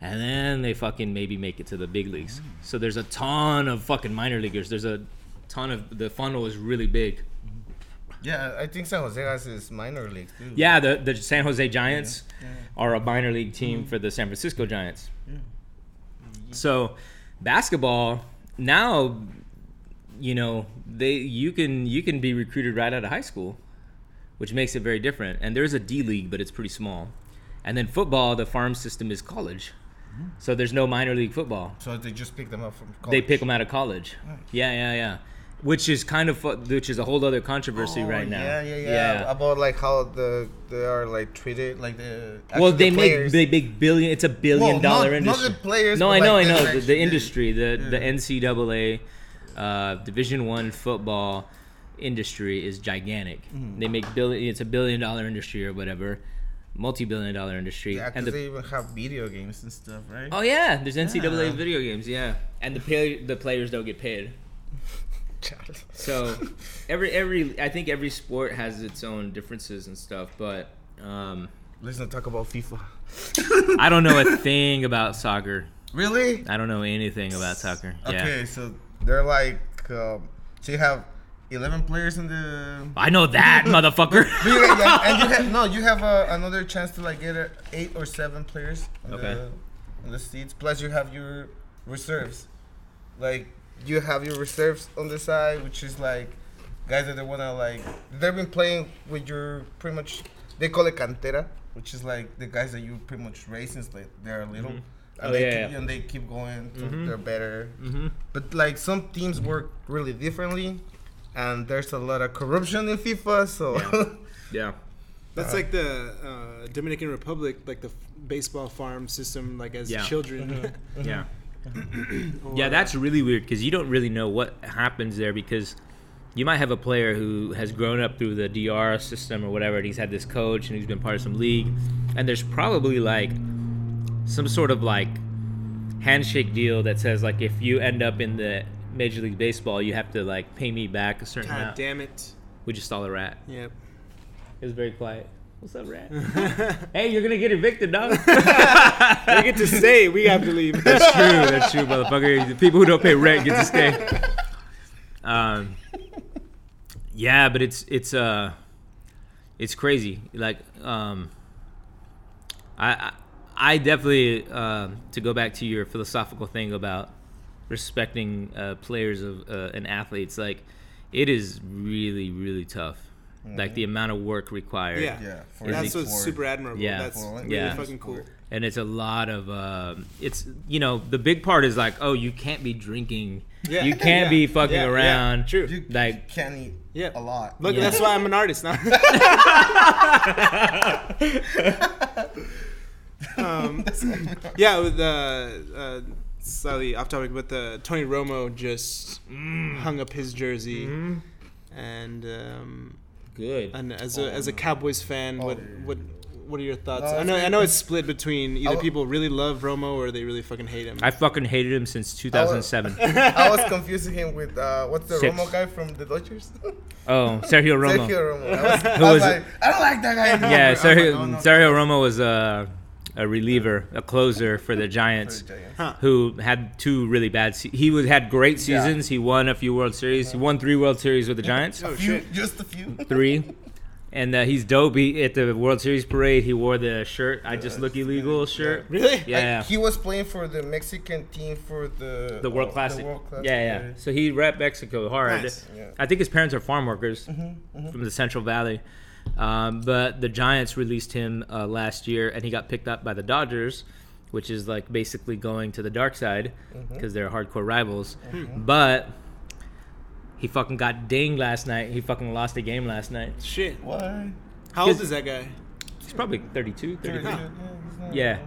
S2: and then they fucking maybe make it to the big leagues. Mm. So there's a ton of fucking minor leaguers. There's a ton of the funnel is really big.
S3: Yeah, I think San Jose has his minor leagues too.
S2: Yeah, the, the San Jose Giants are a minor league team for the San Francisco Giants. So, basketball now, you know, they you can you can be recruited right out of high school, which makes it very different. And there's a D league, but it's pretty small. And then football, the farm system is college, mm-hmm. so there's no minor league football.
S3: So they just pick them up from college.
S2: They pick them out of college. Yeah, yeah, yeah. Which is kind of which is a whole other controversy
S3: Oh,
S2: right now.
S3: Yeah, yeah, yeah, About like how the they are like treated, like the.
S2: Well, they
S3: the
S2: make they make billion. It's a billion
S3: Well,
S2: dollar
S3: not- not
S2: industry.
S3: the players,
S2: No, I know,
S3: like
S2: I know. The, the industry, the the. NCAA, uh, Division One football industry is gigantic.
S3: Mm-hmm.
S2: They make billion. It's a billion dollar industry or whatever, multi billion dollar industry.
S3: Yeah,
S2: and the,
S3: they even have video games and stuff, right?
S2: oh yeah, there's NCAA
S3: Yeah.
S2: video games. Yeah, and the pay, the players don't get paid. So every every I think every sport has its own differences and stuff, but. Um,
S3: Let's not talk about FIFA.
S2: I don't know a thing about soccer.
S3: Really?
S2: I don't know anything about soccer. Yeah.
S3: Okay, so they're like, um, so you have eleven players in the.
S2: I know that, motherfucker.
S3: But you and you have no, you have uh, another chance to like get uh, eight or seven players. On
S2: Okay.
S3: The, on the seats. Plus, you have your reserves. Like you have your reserves on the side, which is like guys that they wanna like. They've been playing with your pretty much. They call it cantera, which is like the guys that you pretty much raise since like they're little. And
S2: Oh,
S3: they
S2: yeah,
S3: keep,
S2: yeah.
S3: and they keep going till they're better.
S2: hmm
S3: But like some teams work really differently, and there's a lot of corruption in FIFA. So
S2: Yeah.
S4: That's like the uh, Dominican Republic, like the f- baseball farm system, like as
S2: Yeah.
S4: children.
S2: Yeah. Yeah, that's really weird because you don't really know what happens there because you might have a player who has grown up through the DR system or whatever, and he's had this coach and he's been part of some league, and there's probably like some sort of like handshake deal that says like if you end up in the Major League Baseball, you have to like pay me back a certain amount.
S4: God
S2: amount.
S4: damn it.
S2: We just saw the rat.
S4: Yep.
S2: It was very quiet. What's up, rat? hey, you're gonna get evicted, dog.
S4: they get to stay. We have to leave.
S2: That's true. That's true, motherfucker. The people who don't pay rent get to stay. Um, yeah, but it's it's uh, it's crazy. Like um, I, I I definitely um to go back to your philosophical thing about respecting uh, players of uh, and athletes. Like, it is really really tough. Like the amount of work required.
S4: Yeah.
S3: Yeah, for
S4: That's
S3: the
S4: what's
S3: sport.
S4: super admirable.
S2: Yeah.
S4: That's
S3: For
S4: really
S2: yeah.
S4: fucking cool.
S2: and it's a lot of um, it's you know the big part is like oh you can't be drinking
S4: Yeah.
S2: you can't
S3: Yeah.
S2: be fucking
S4: Yeah, yeah,
S2: around
S4: true.
S3: You
S2: like
S3: can't eat
S4: Yeah.
S3: a lot.
S4: Look,
S2: Yeah.
S4: that's why I'm an artist now. um, yeah, with uh, uh, slightly off topic, but the Tony Romo just hung up his jersey, and um,
S2: good
S4: and as a as a Cowboys fan, what
S3: Oh.
S4: what what are your thoughts?
S3: No,
S4: I know
S3: it's-
S4: I know it's split between either
S3: I w-
S4: people really love Romo or they really fucking hate him.
S2: I fucking hated him since 2007
S3: I was confusing him with uh, what's the
S2: Six.
S3: Romo guy from the Dodgers?
S2: oh Sergio Romo
S3: Sergio Romo. I was,
S2: Who
S3: I was
S2: was it?
S3: like, I don't like that guy. Anymore.
S2: yeah
S3: I
S2: Sergio,
S3: like, oh, no.
S2: Sergio Romo was a, a reliever a closer for the Giants
S3: For the Giants.
S4: Huh.
S2: who had two really bad se- he was had great
S3: Yeah.
S2: seasons he won a few World Series he won three World Series with the Giants
S4: oh
S3: Few, just a few.
S2: three. And uh, he's dope. He, at the World Series parade, he wore the shirt. I just look illegal shirt.
S4: Really?
S2: Yeah,
S3: Like, he was playing for the Mexican team for the
S2: the World
S3: uh,
S2: Classic.
S3: The World Classic.
S2: yeah, yeah. So he rep Mexico hard.
S4: Nice.
S3: Yeah.
S2: I think his parents are farm workers
S3: Mm-hmm,
S2: from the Central Valley. Um, but the Giants released him uh, last year, and he got picked up by the Dodgers, which is like basically going to the dark side
S3: Mm-hmm.
S2: because they're hardcore rivals. But he fucking got dinged last night. He fucking lost a game last night.
S4: Shit.
S3: What?
S4: How old is that guy?
S2: He's probably 32, 33.
S3: Yeah, he's
S2: Yeah.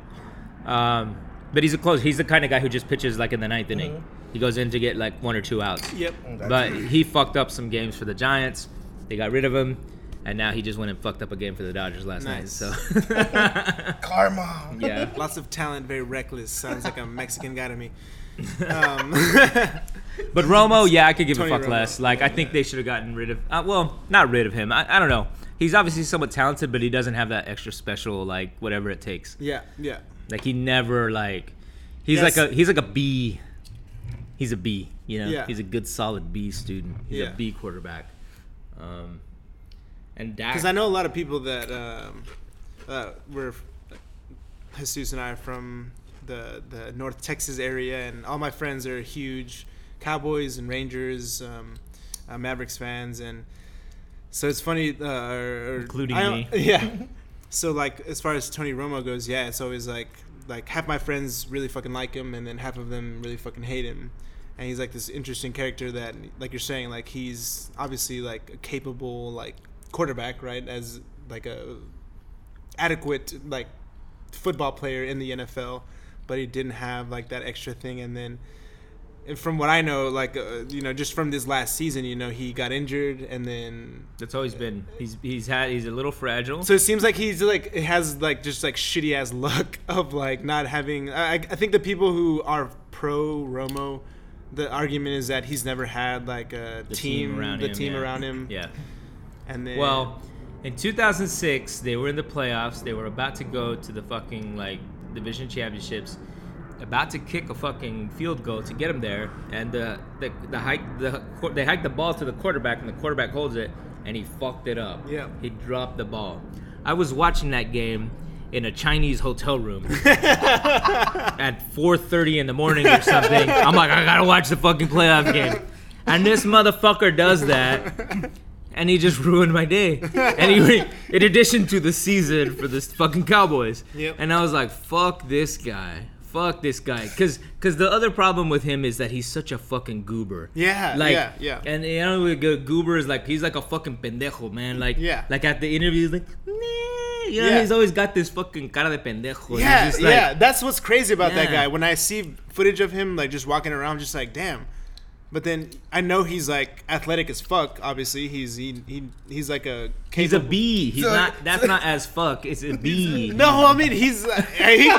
S2: Um, but he's a close. He's the kind of guy who just pitches like in the ninth inning. He goes in to get like one or two outs.
S4: Yep.
S2: But he fucked up some games for the Giants. They got rid of him, and now he just went and fucked up a game for the Dodgers last
S4: Nice.
S2: night. So
S3: karma.
S2: yeah.
S4: Lots of talent, very reckless. Sounds like a Mexican guy to me. Um,
S2: But Romo, yeah, I could give
S4: Tony
S2: a fuck
S4: Romo.
S2: less. Like I think they should have gotten rid of. Uh, well, not rid of him. I, I don't know. He's obviously somewhat talented, but he doesn't have that extra special like whatever it takes.
S4: yeah, yeah.
S2: Like he never like he's
S4: Yes.
S2: like a he's like a B. He's a B, you know.
S4: Yeah.
S2: He's a good solid B student. He's
S4: Yeah.
S2: a B quarterback. Um and Dak
S4: Because I know a lot of people that um, uh, were Jesus and I are from the the North Texas area, and all my friends are huge Cowboys and Rangers, um, uh, Mavericks fans, and so it's funny. Uh, or,
S2: Including me.
S4: Yeah. So like as far as Tony Romo goes, yeah, it's always like like half my friends really fucking like him, and then half of them really fucking hate him. And he's like this interesting character that, like you're saying, like he's obviously like a capable like quarterback, right? As like a adequate like football player in the NFL, but he didn't have like that extra thing. And then, and from what I know, like uh, you know, just from this last season, you know, he got injured, and then
S2: that's always been he's he's had he's a little fragile.
S4: so it seems like he's like it has like just like shitty ass luck of like not having. I, I think the people who are pro Romo, the argument is that he's never had like a
S2: the
S4: team,
S2: around
S4: the
S2: him.
S4: team
S2: yeah.
S4: around him.
S2: Yeah.
S4: And then
S2: Well, in 2006, they were in the playoffs. They were about to go to the fucking like division championships, about to kick a fucking field goal to get them there, and the the the hike the they hike the ball to the quarterback, and the quarterback holds it, and he fucked it up.
S4: Yeah.
S2: he dropped the ball. I was watching that game in a Chinese hotel room at 4:30 in the morning or something. I'm like, I gotta watch the fucking playoff game, and this motherfucker does that and he just ruined my day. And he, in addition to the season for this fucking Cowboys,
S4: Yep.
S2: and I was like, fuck this guy. Fuck this guy, cause, cause the other problem with him is that he's such a fucking goober.
S4: Yeah,
S2: like,
S4: yeah, yeah.
S2: And you know, a goober is like he's like a fucking pendejo, man. Like,
S4: Yeah.
S2: like at the interviews, like, you know,
S4: Yeah.
S2: he's always got this fucking cara de pendejo.
S4: yeah,
S2: like,
S4: yeah, that's what's crazy about that guy. When I see footage of him like just walking around, I'm just like, damn. But then I know he's like athletic as fuck. Obviously, he's he, he he's like a
S2: He's a
S4: capable-
S2: B. He's
S3: So-
S2: not. That's not as fuck. It's a B.
S4: No, I mean he's uh, he,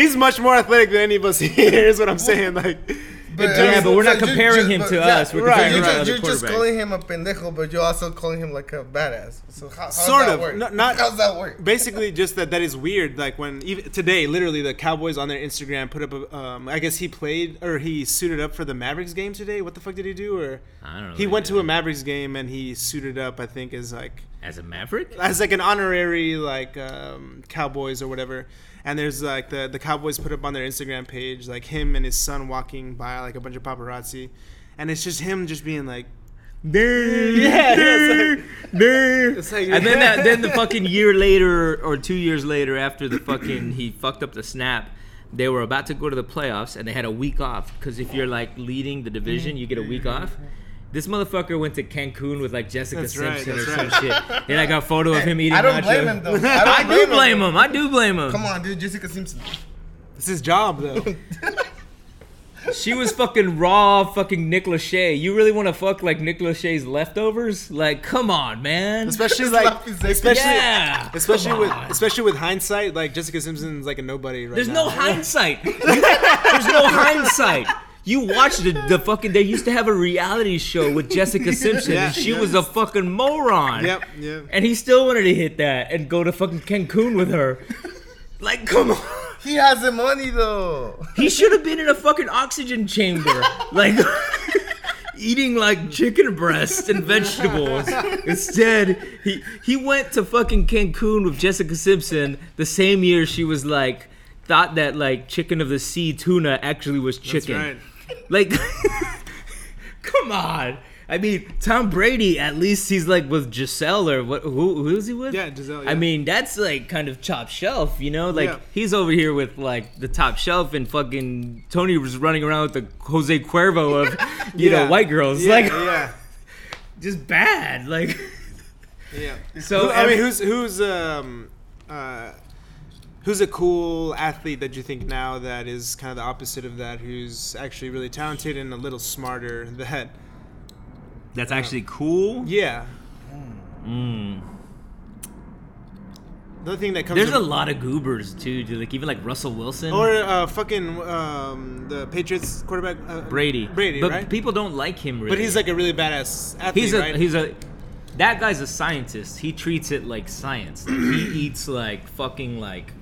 S4: he's much more athletic than any of us here. Is what I'm saying. Like,
S3: But,
S2: Yeah, but we're not
S3: you
S2: comparing him to
S3: yeah,
S2: us. We're
S4: right,
S2: comparing
S3: You're,
S2: him to
S3: just, you're just calling him a pendejo, but you're also calling him like a badass. So how, how's
S4: Sort
S3: that
S4: of.
S3: work?
S4: No- not-
S3: how's that work?
S4: basically just that that is weird. Like when even today, literally the Cowboys on their Instagram put up a. Um, I guess he played or he suited up for the Mavericks game today. What the fuck did he do? Or
S2: I don't know.
S4: he went to a Mavericks game and he suited up. I think as like
S2: As a Maverick?
S4: as like an honorary like um, Cowboys or whatever. And there's like the the Cowboys put up on their Instagram page like him and his son walking by like a bunch of paparazzi, and it's just him just being like, yeah, it's like, like
S2: And then that, then the fucking year later or two years later after the fucking he fucked up the snap, they were about to go to the playoffs and they had a week off. Because if you're like leading the division, you get a week off. This motherfucker went to Cancun with like Jessica
S4: That's right,
S2: Simpson or
S4: that's
S2: some shit. Then I got a photo of him eating
S3: I don't
S2: nacho.
S3: blame him though.
S2: I,
S3: don't
S2: do blame him. I do blame him.
S3: Come on, dude. Jessica Simpson.
S4: it's his job though.
S2: She was fucking raw, fucking Nick Lachey. You really want to fuck like Nick Lachey's leftovers? Like, come on, man.
S4: Especially like,
S3: laugh is like-
S4: especially,
S2: yeah.
S4: especially
S2: Come
S4: with,
S2: on.
S4: especially with hindsight, like Jessica Simpson's like a nobody right
S2: There's
S4: now.
S2: no hindsight. There's no hindsight. You watched the, the fucking. They used to have a reality show with Jessica Simpson,
S4: Yeah,
S2: and she
S4: yeah.
S2: was a fucking moron.
S4: Yep, yep.
S2: And he still wanted to hit that and go to fucking Cancun with her. Like, come on.
S3: He has the money though.
S2: He should have been in a fucking oxygen chamber, like eating like chicken breast and vegetables. Instead, he he went to fucking Cancun with Jessica Simpson the same year she was like thought that like chicken of the sea tuna actually was
S4: That's
S2: chicken.
S4: right.
S2: Like, come on. I mean, Tom Brady at least he's like with Gisele or what? Who who is he with?
S4: Yeah, Gisele,
S2: I mean, that's like kind of top shelf, you know. Like
S4: Yeah.
S2: he's over here with like the top shelf, and fucking Tony was running around with the Jose Cuervo of you know white girls.
S4: Yeah,
S2: like
S4: yeah,
S2: just bad. Like
S4: yeah.
S2: so.
S4: I mean, who's who's um uh who's a cool athlete that you think now that is kind of the opposite of that? Who's actually really talented and a little smarter? That
S2: that's actually cool.
S4: yeah.
S2: Mm.
S4: Another thing that comes
S2: There's a lot of goobers too, dude. Like even like Russell Wilson.
S4: or uh, fucking um, the Patriots quarterback uh,
S2: Brady.
S4: Brady,
S2: but
S4: right?
S2: people don't like him really.
S4: but he's like a really badass athlete,
S2: he's a
S4: right?
S2: he's a that guy's a scientist. He treats it like science. Like, he eats like fucking like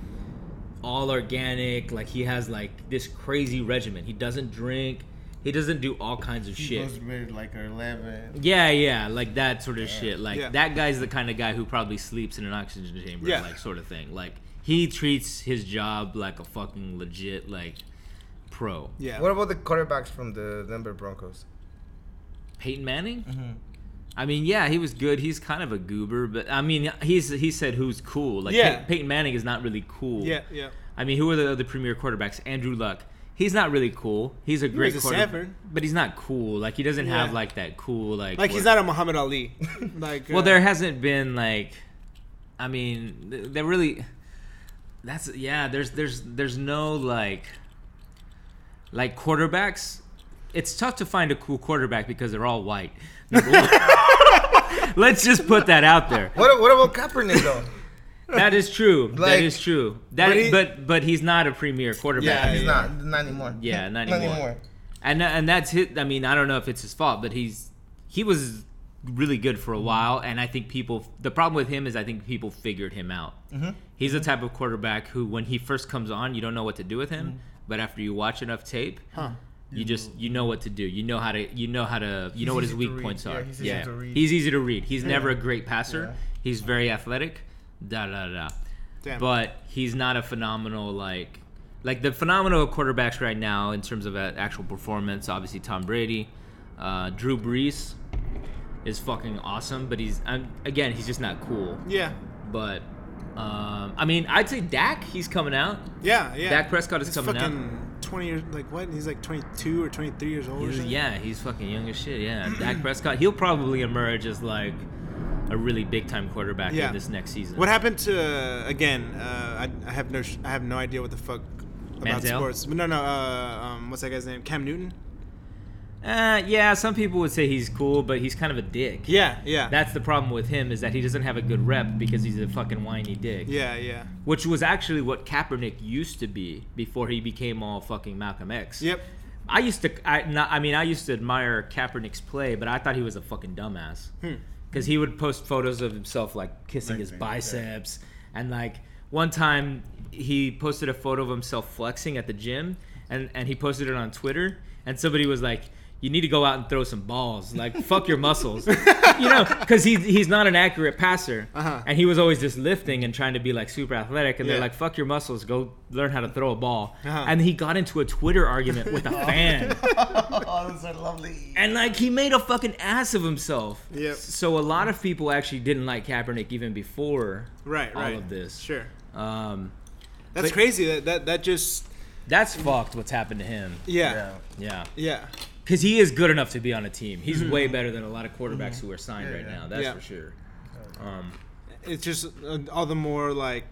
S2: all organic. Like he has like this crazy regimen. He doesn't drink. He doesn't do all kinds of
S3: He
S2: shit.
S3: goes with like eleven.
S2: Yeah, yeah, like that sort of shit. Like
S4: Yeah.
S2: that guy's the kind of guy who probably sleeps in an oxygen chamber,
S4: Yeah.
S2: like sort of thing. Like he treats his job like a fucking legit like pro.
S4: yeah.
S3: What about the quarterbacks from the Denver Broncos?
S2: Peyton Manning.
S4: Mm-hmm.
S2: I mean, yeah, he was good. He's kind of a goober, but I mean, he's he said who's cool. Like
S4: Yeah.
S2: Pey- Peyton Manning is not really cool.
S4: yeah, yeah.
S2: I mean, who are the other premier quarterbacks? Andrew Luck. He's not really cool. He's a great quarterback, but he's not cool. Like he doesn't have like that cool like.
S4: Like he's not a Muhammad Ali. like
S2: Well,
S4: uh,
S2: there hasn't been like, I mean, th- there really. That's yeah. There's there's there's no like. Like quarterbacks, it's tough to find a cool quarterback because they're all white. Let's just put that out there.
S3: What what about Kaepernick though?
S2: That is true. that
S3: Like-
S2: is true. That
S4: But he-
S2: but but he's not a premier quarterback.
S3: yeah, he's
S4: yeah.
S3: not not anymore.
S2: Yeah, not
S3: not
S2: anymore.
S3: anymore.
S2: and and that's his. I mean, I don't know if it's his fault, but he's he was really good for a while, and I think people. The problem with him is I think people figured him out. Mm-hmm. He's the mm-hmm. type of quarterback who, when he first comes on, you don't know what to do with him, mm-hmm. but after you watch enough tape. You just you know what to do. You know how to you know how to you know what his weak points
S3: Yeah,
S2: are.
S3: he's easy
S2: yeah,
S3: to read.
S2: he's easy to read. He's never a great passer.
S3: Yeah.
S2: He's very athletic. Da da da.
S4: Damn.
S2: But he's not a phenomenal like like the phenomenal quarterbacks right now in terms of actual performance. Obviously, Tom Brady, uh, Drew Brees is fucking awesome, but he's um, again he's just not cool.
S4: yeah,
S2: But um, I mean, I'd say Dak he's coming out.
S4: yeah, yeah.
S2: Dak Prescott is
S4: He's
S2: coming out.
S4: Twenty years, like what? He's like twenty-two or twenty-three years old.
S2: He's, yeah, he's fucking young as shit. Yeah, Dak Prescott he'll probably emerge as like a really big time quarterback
S4: Yeah.
S2: in this next season.
S4: What happened to uh, again? Uh, I, I have no, sh- I have no idea what the fuck about
S2: Manziel?
S4: sports. But no, no. Uh, um, what's that guy's name? Cam Newton.
S2: Uh, yeah, some people would say he's cool, but he's kind of a dick.
S4: Yeah, yeah,
S2: That's the problem with him is that he doesn't have a good rep because he's a fucking whiny dick.
S4: yeah, yeah.
S2: Which was actually what Kaepernick used to be before he became all fucking Malcolm X.
S4: Yep.
S2: I used to, I, not, I mean, I used to admire Kaepernick's play, but I thought he was a fucking dumbass.
S4: Hmm.
S2: Because he would post photos of himself like kissing his biceps, and like one time he posted a photo of himself flexing at the gym, and and he posted it on Twitter, and somebody was like, you need to go out and throw some balls. Like fuck your muscles, you know, because he he's not an accurate passer,
S4: Uh-huh.
S2: and he was always just lifting and trying to be like super athletic. And they're like, fuck your muscles, go learn how to throw a ball.
S4: Uh-huh.
S2: And he got into a Twitter argument with a fan,
S3: oh, those are lovely.
S2: and like he made a fucking ass of himself.
S4: Yep.
S2: So a lot of people actually didn't like Kaepernick even before
S4: Right,
S2: all
S4: right.
S2: of this.
S4: Sure.
S2: Um,
S4: That's crazy. That that that just
S2: that's fucked. What's happened to him?
S4: yeah.
S2: Yeah.
S4: Yeah.
S2: Because he is good enough to be on a team. He's way better than a lot of quarterbacks who are signed
S3: Yeah,
S2: right
S3: yeah.
S2: now. That's
S4: Yeah.
S2: for sure. Um,
S4: It's just uh, all the more like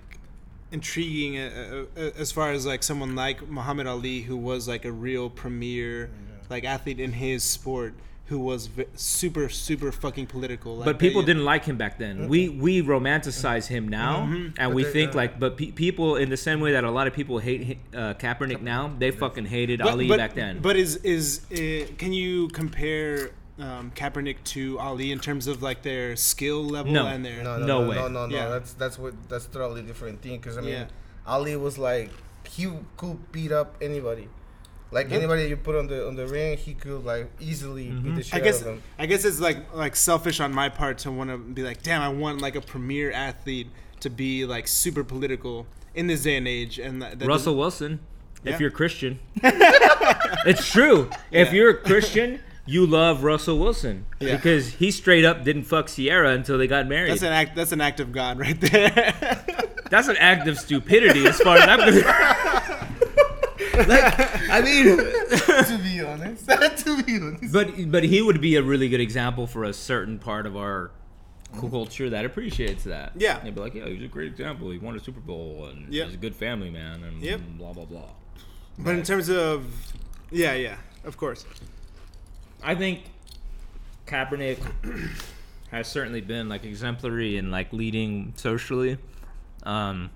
S4: intriguing uh, uh, uh, as far as like someone like Muhammad Ali who was like a real premier like athlete in his sport who was v- super super fucking political like
S2: but people didn't like him back then. We we romanticize him now, and we think
S3: uh,
S2: like, but pe- people in the same way that a lot of people hate uh, Kaepernick now, they fucking hated
S4: But-
S2: Ali
S4: but-
S2: back then.
S4: But is is uh, can you compare um, Kaepernick to Ali in terms of like their skill level
S2: No.
S4: and their
S3: No, no,
S2: No
S3: no,
S2: way.
S3: no, no, no.
S4: Yeah.
S3: That's that's what that's totally different thing. Because I mean,
S4: Yeah.
S3: Ali was like he could beat up anybody. Like anybody you put on the on the ring, he could like easily beat mm-hmm. the shit
S4: I guess
S3: out of them.
S4: I guess it's like like selfish on my part to want to be like, damn, I want like a premier athlete to be like super political in this day and age. And that, that
S2: Russell Wilson,
S4: Yeah.
S2: if you're Christian, it's true. If
S4: Yeah.
S2: you're a Christian, you love Russell Wilson
S4: Yeah.
S2: because he straight up didn't fuck Ciara until they got married.
S4: That's an act. That's an act of God right there.
S2: That's an act of stupidity, as far as I'm concerned. like, I mean,
S3: to be honest, to be honest.
S2: but but he would be a really good example for a certain part of our culture that appreciates that.
S4: Yeah.
S2: they'd be like, yeah, he's a great example. He won a Super Bowl and
S4: Yep.
S2: he's a good family man and
S4: Yep.
S2: blah blah blah.
S4: but in terms of, yeah, yeah, of course.
S2: I think Kaepernick has certainly been like exemplary in like leading socially. Um,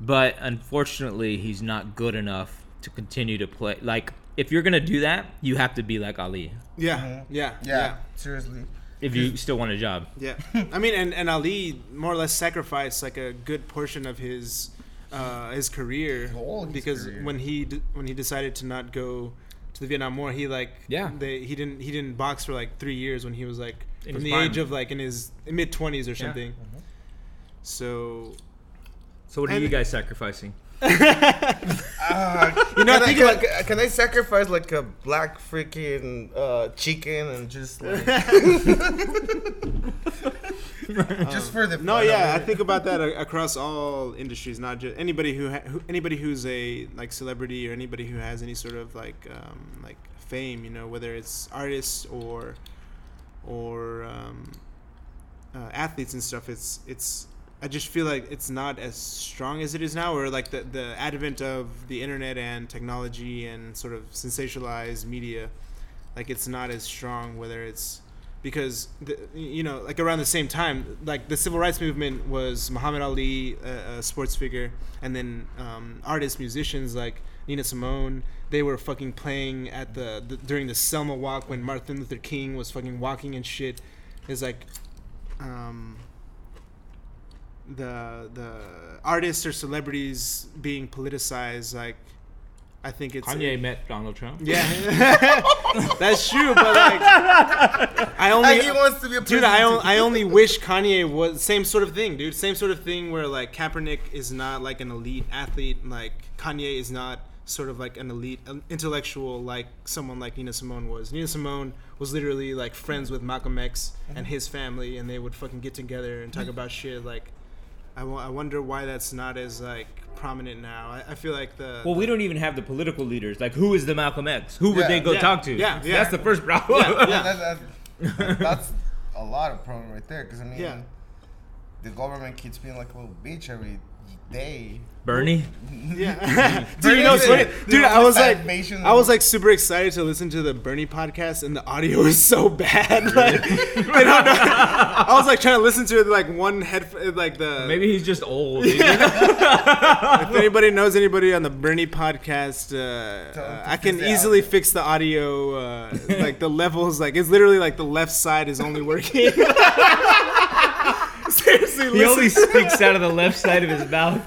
S2: but unfortunately, he's not good enough to continue to play. Like, if you're gonna do that, you have to be like Ali.
S4: Yeah,
S3: Mhm.
S4: yeah,
S3: Yeah,
S4: yeah,
S3: seriously.
S2: If you still want a job,
S4: yeah. I mean, and, and Ali more or less sacrificed like a good portion of his uh, his career
S3: All his
S4: because
S3: career.
S4: when he d- when he decided to not go to the Vietnam War, he like
S2: Yeah.
S4: they he didn't he didn't box for like three years when he was like
S2: In
S4: from the
S2: prime.
S4: age of like in his mid twenties or
S2: Yeah.
S4: something.
S3: Mm-hmm.
S4: So
S2: so what are
S4: And-
S2: you guys sacrificing?
S3: Uh,
S4: You know,
S3: can, I,
S4: think
S3: can,
S4: about-
S3: can I sacrifice like a black freaking uh, chicken and just like just for the
S4: No,
S3: fun of
S4: yeah, I think about that across all industries, not just anybody who, ha- who anybody who's a like celebrity or anybody who has any sort of like um, like fame, you know, whether it's artists or or um, uh, athletes and stuff. It's it's I just feel like it's not as strong as it is now, or like the the advent of the internet and technology and sort of sensationalized media, like it's not as strong. Whether it's because the, you know like around the same time like the civil rights movement was muhammad ali a, a sports figure and then um, artists musicians like nina simone they were fucking playing at the, the during the selma walk when martin luther king was fucking walking and shit is like um, the the artists or celebrities being politicized like i think it's
S2: Kanye met Donald Trump.
S4: yeah that's true but like i only
S3: Like, he wants to be a
S4: Dude, I, on, I only wish Kanye was same sort of thing, dude. Same sort of thing where like Kaepernick is not like an elite athlete, like Kanye is not sort of like an elite um, intellectual like someone like Nina Simone was. Nina Simone was literally like friends with Malcolm X and his family, and they would fucking get together and talk about shit. Like, I wonder why that's not as like prominent now. I, I feel like the
S2: Well, we don't even have the political leaders. Like, who is the Malcolm X? Who would
S3: Yeah,
S2: they go
S4: yeah,
S2: talk to?
S4: yeah, yeah.
S2: That's the first problem.
S4: Yeah,
S3: Yeah, that, that, that's a lot of problem right there. Because I mean,
S4: Yeah.
S3: the government keeps being like a little bitch every day.
S2: Bernie.
S4: Yeah, dude,
S3: Bernie
S4: you know, what's
S3: said
S4: funny? dude, I was like, I was like super excited to listen to the Bernie podcast, and the audio was so bad. Like, they don't know. I was like trying to listen to it like one head, like the.
S2: Maybe he's just old. dude.
S4: if anybody knows anybody on the Bernie podcast, uh, uh, I can easily
S3: audio.
S4: fix the audio. Uh, like the levels, like it's literally like the left side is only working. Seriously,
S2: he
S4: listen.
S2: only speaks out of the left side of his mouth.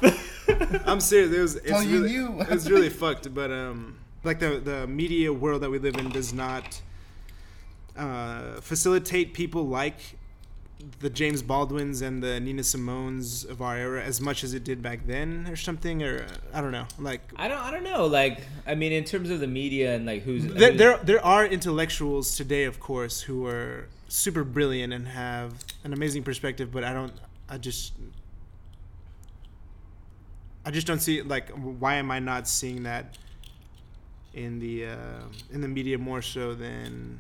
S4: I'm serious. It was. It's
S3: Tell
S4: really,
S3: you.
S4: it was really fucked. But um, like the the media world that we live in does not uh, facilitate people like the James Baldwins and the Nina Simones of our era as much as it did back then, or something, or I don't know. Like
S2: I don't. I don't know. Like, I mean, in terms of the media and like who's
S4: there,
S2: who's-
S4: there there are intellectuals today, of course, who are super brilliant and have an amazing perspective, but I don't. I just. I just don't see like why am I not seeing that in the uh, in the media more so than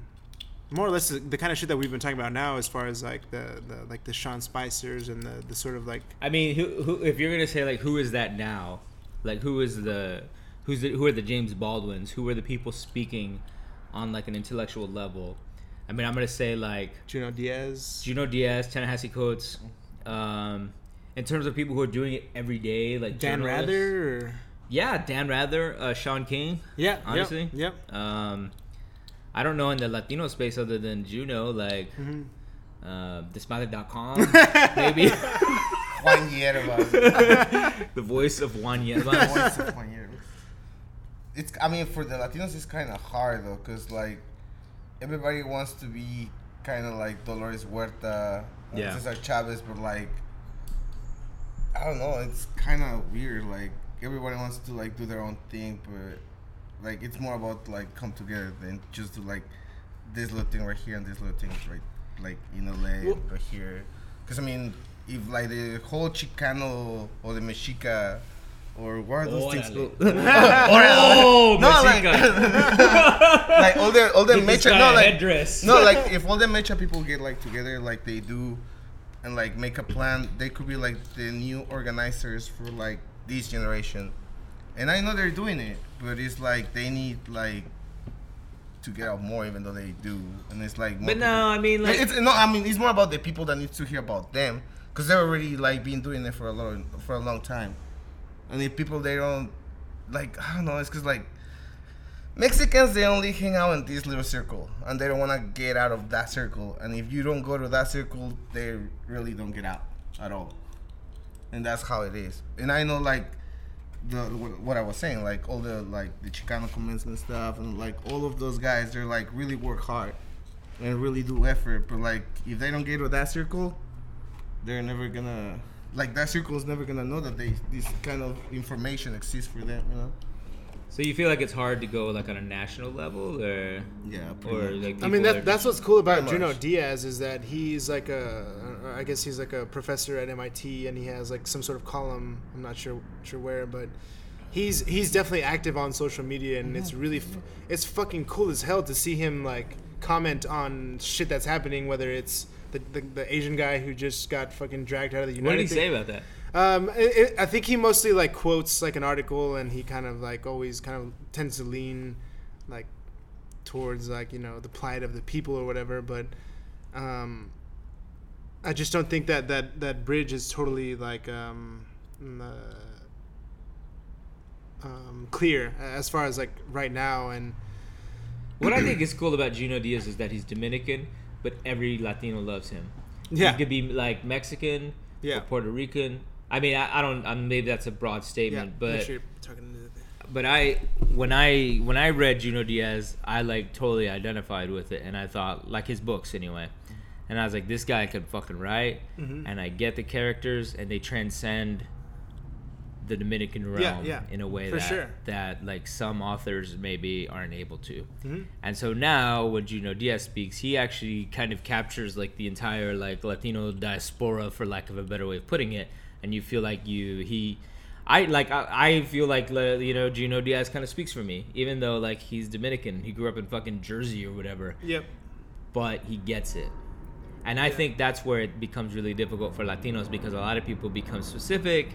S4: more or less the, kind of shit that we've been talking about now as far as like the, the like the Sean Spicers and the, the sort of like
S2: I mean, who, who if you're gonna say like who is that now? Like who is the who's the, who are the James Baldwins? Who are the people speaking on like an intellectual level? I mean, I'm gonna say like
S4: Junot Diaz.
S2: Junot Diaz, Ta-Nehisi Coates. Um, in terms of people who are doing it every day, like
S4: Dan Rather or
S2: yeah, Dan Rather, uh, Shaun King.
S4: yeah,
S2: honestly.
S4: yep, yep.
S2: Um, I don't know in the Latino space other than Junot, like
S4: Mm-hmm.
S2: uh, Desmadre.com, maybe
S3: Juan Hierba.
S2: the voice of Juan Yebas.
S3: Voice of Juan Hierba. It's. I mean, for the Latinos, it's kind of hard though, cause like everybody wants to be kind of like Dolores Huerta,
S2: Yeah.
S3: Cesar Chavez, but like I don't know. It's kind of weird. Like everybody wants to like do their own thing, but like it's more about like come together than just do like this little thing right here and this little thing right like in LA
S4: Well-
S3: right here. Because I mean, if like the whole Chicano or the Mexica or what are those things?
S2: Órale.
S3: oh, no, like, like all the all the
S2: Give
S3: MEChA, no, like
S2: headdress.
S3: no, like if all the MEChA people get like together like they do, and like make a plan, they could be like the new organizers for like this generation. And I know they're doing it, but it's like they need like to get out more, even though they do. And it's like,
S2: But no,
S3: people-
S2: I mean like
S3: it's no, I mean it's more about the people that need to hear about them, because they're already like been doing it for a long for a long time. And if people they don't like, I don't know, it's because like Mexicans they only hang out in this little circle, and they don't want to get out of that circle. And if you don't go to that circle, they really don't get out at all. And that's how it is. And I know like the what, I was saying, like all the like the Chicano commencement stuff, and like all of those guys, they're like really work hard and really do effort. But like if they don't get to that circle, they're never gonna like that circle is never gonna know that they this kind of information exists for them. You know?
S2: so you feel like it's hard to go like on a national level or
S3: Yeah.
S2: or
S3: much.
S2: like
S4: I mean
S2: people
S4: that that's
S2: just-
S4: what's cool about Junot
S3: much.
S4: Diaz is that he's like a uh, guess he's like a professor at MIT and he has like some sort of column I'm not sure sure where but he's he's definitely active on social media and it's really f- it's fucking cool as hell to see him like comment on shit that's happening whether it's the, the, the Asian guy who just got fucking dragged out of the United
S2: What did he say about that?
S4: um, it, it, I think he mostly like quotes like an article, and he kind of like always kind of tends to lean like towards like you know the plight of the people or whatever. But um, I just don't think that that that bridge is totally like um, mm, uh, um, clear as far as like right now. And
S2: What I think is cool about Junot Diaz is that he's Dominican, but every Latino loves him.
S4: Yeah.
S2: he could be like Mexican
S4: Yeah.
S2: or Puerto Rican. I mean, I, I don't. I maybe that's a broad
S4: yeah,
S2: statement,
S4: make
S2: but
S4: sure you're talking into the
S2: but I when I when I read Junot Diaz, I like totally identified with it, and I thought like his books anyway, and I was like, this guy can fucking write,
S4: Mm-hmm.
S2: and I get the characters, and they transcend the Dominican realm
S4: Yeah, yeah,
S2: in a way that
S4: sure.
S2: that like some authors maybe aren't able to.
S4: Mm-hmm.
S2: And so now when Junot Diaz speaks, he actually kind of captures like the entire like Latino diaspora, for lack of a better way of putting it, and you feel like you he. I like I, I feel like you know Junot Diaz kind of speaks for me, even though like he's Dominican, he grew up in fucking Jersey or whatever,
S4: Yep.
S2: but he gets it. And I think that's where it becomes really difficult for Latinos because a lot of people become specific,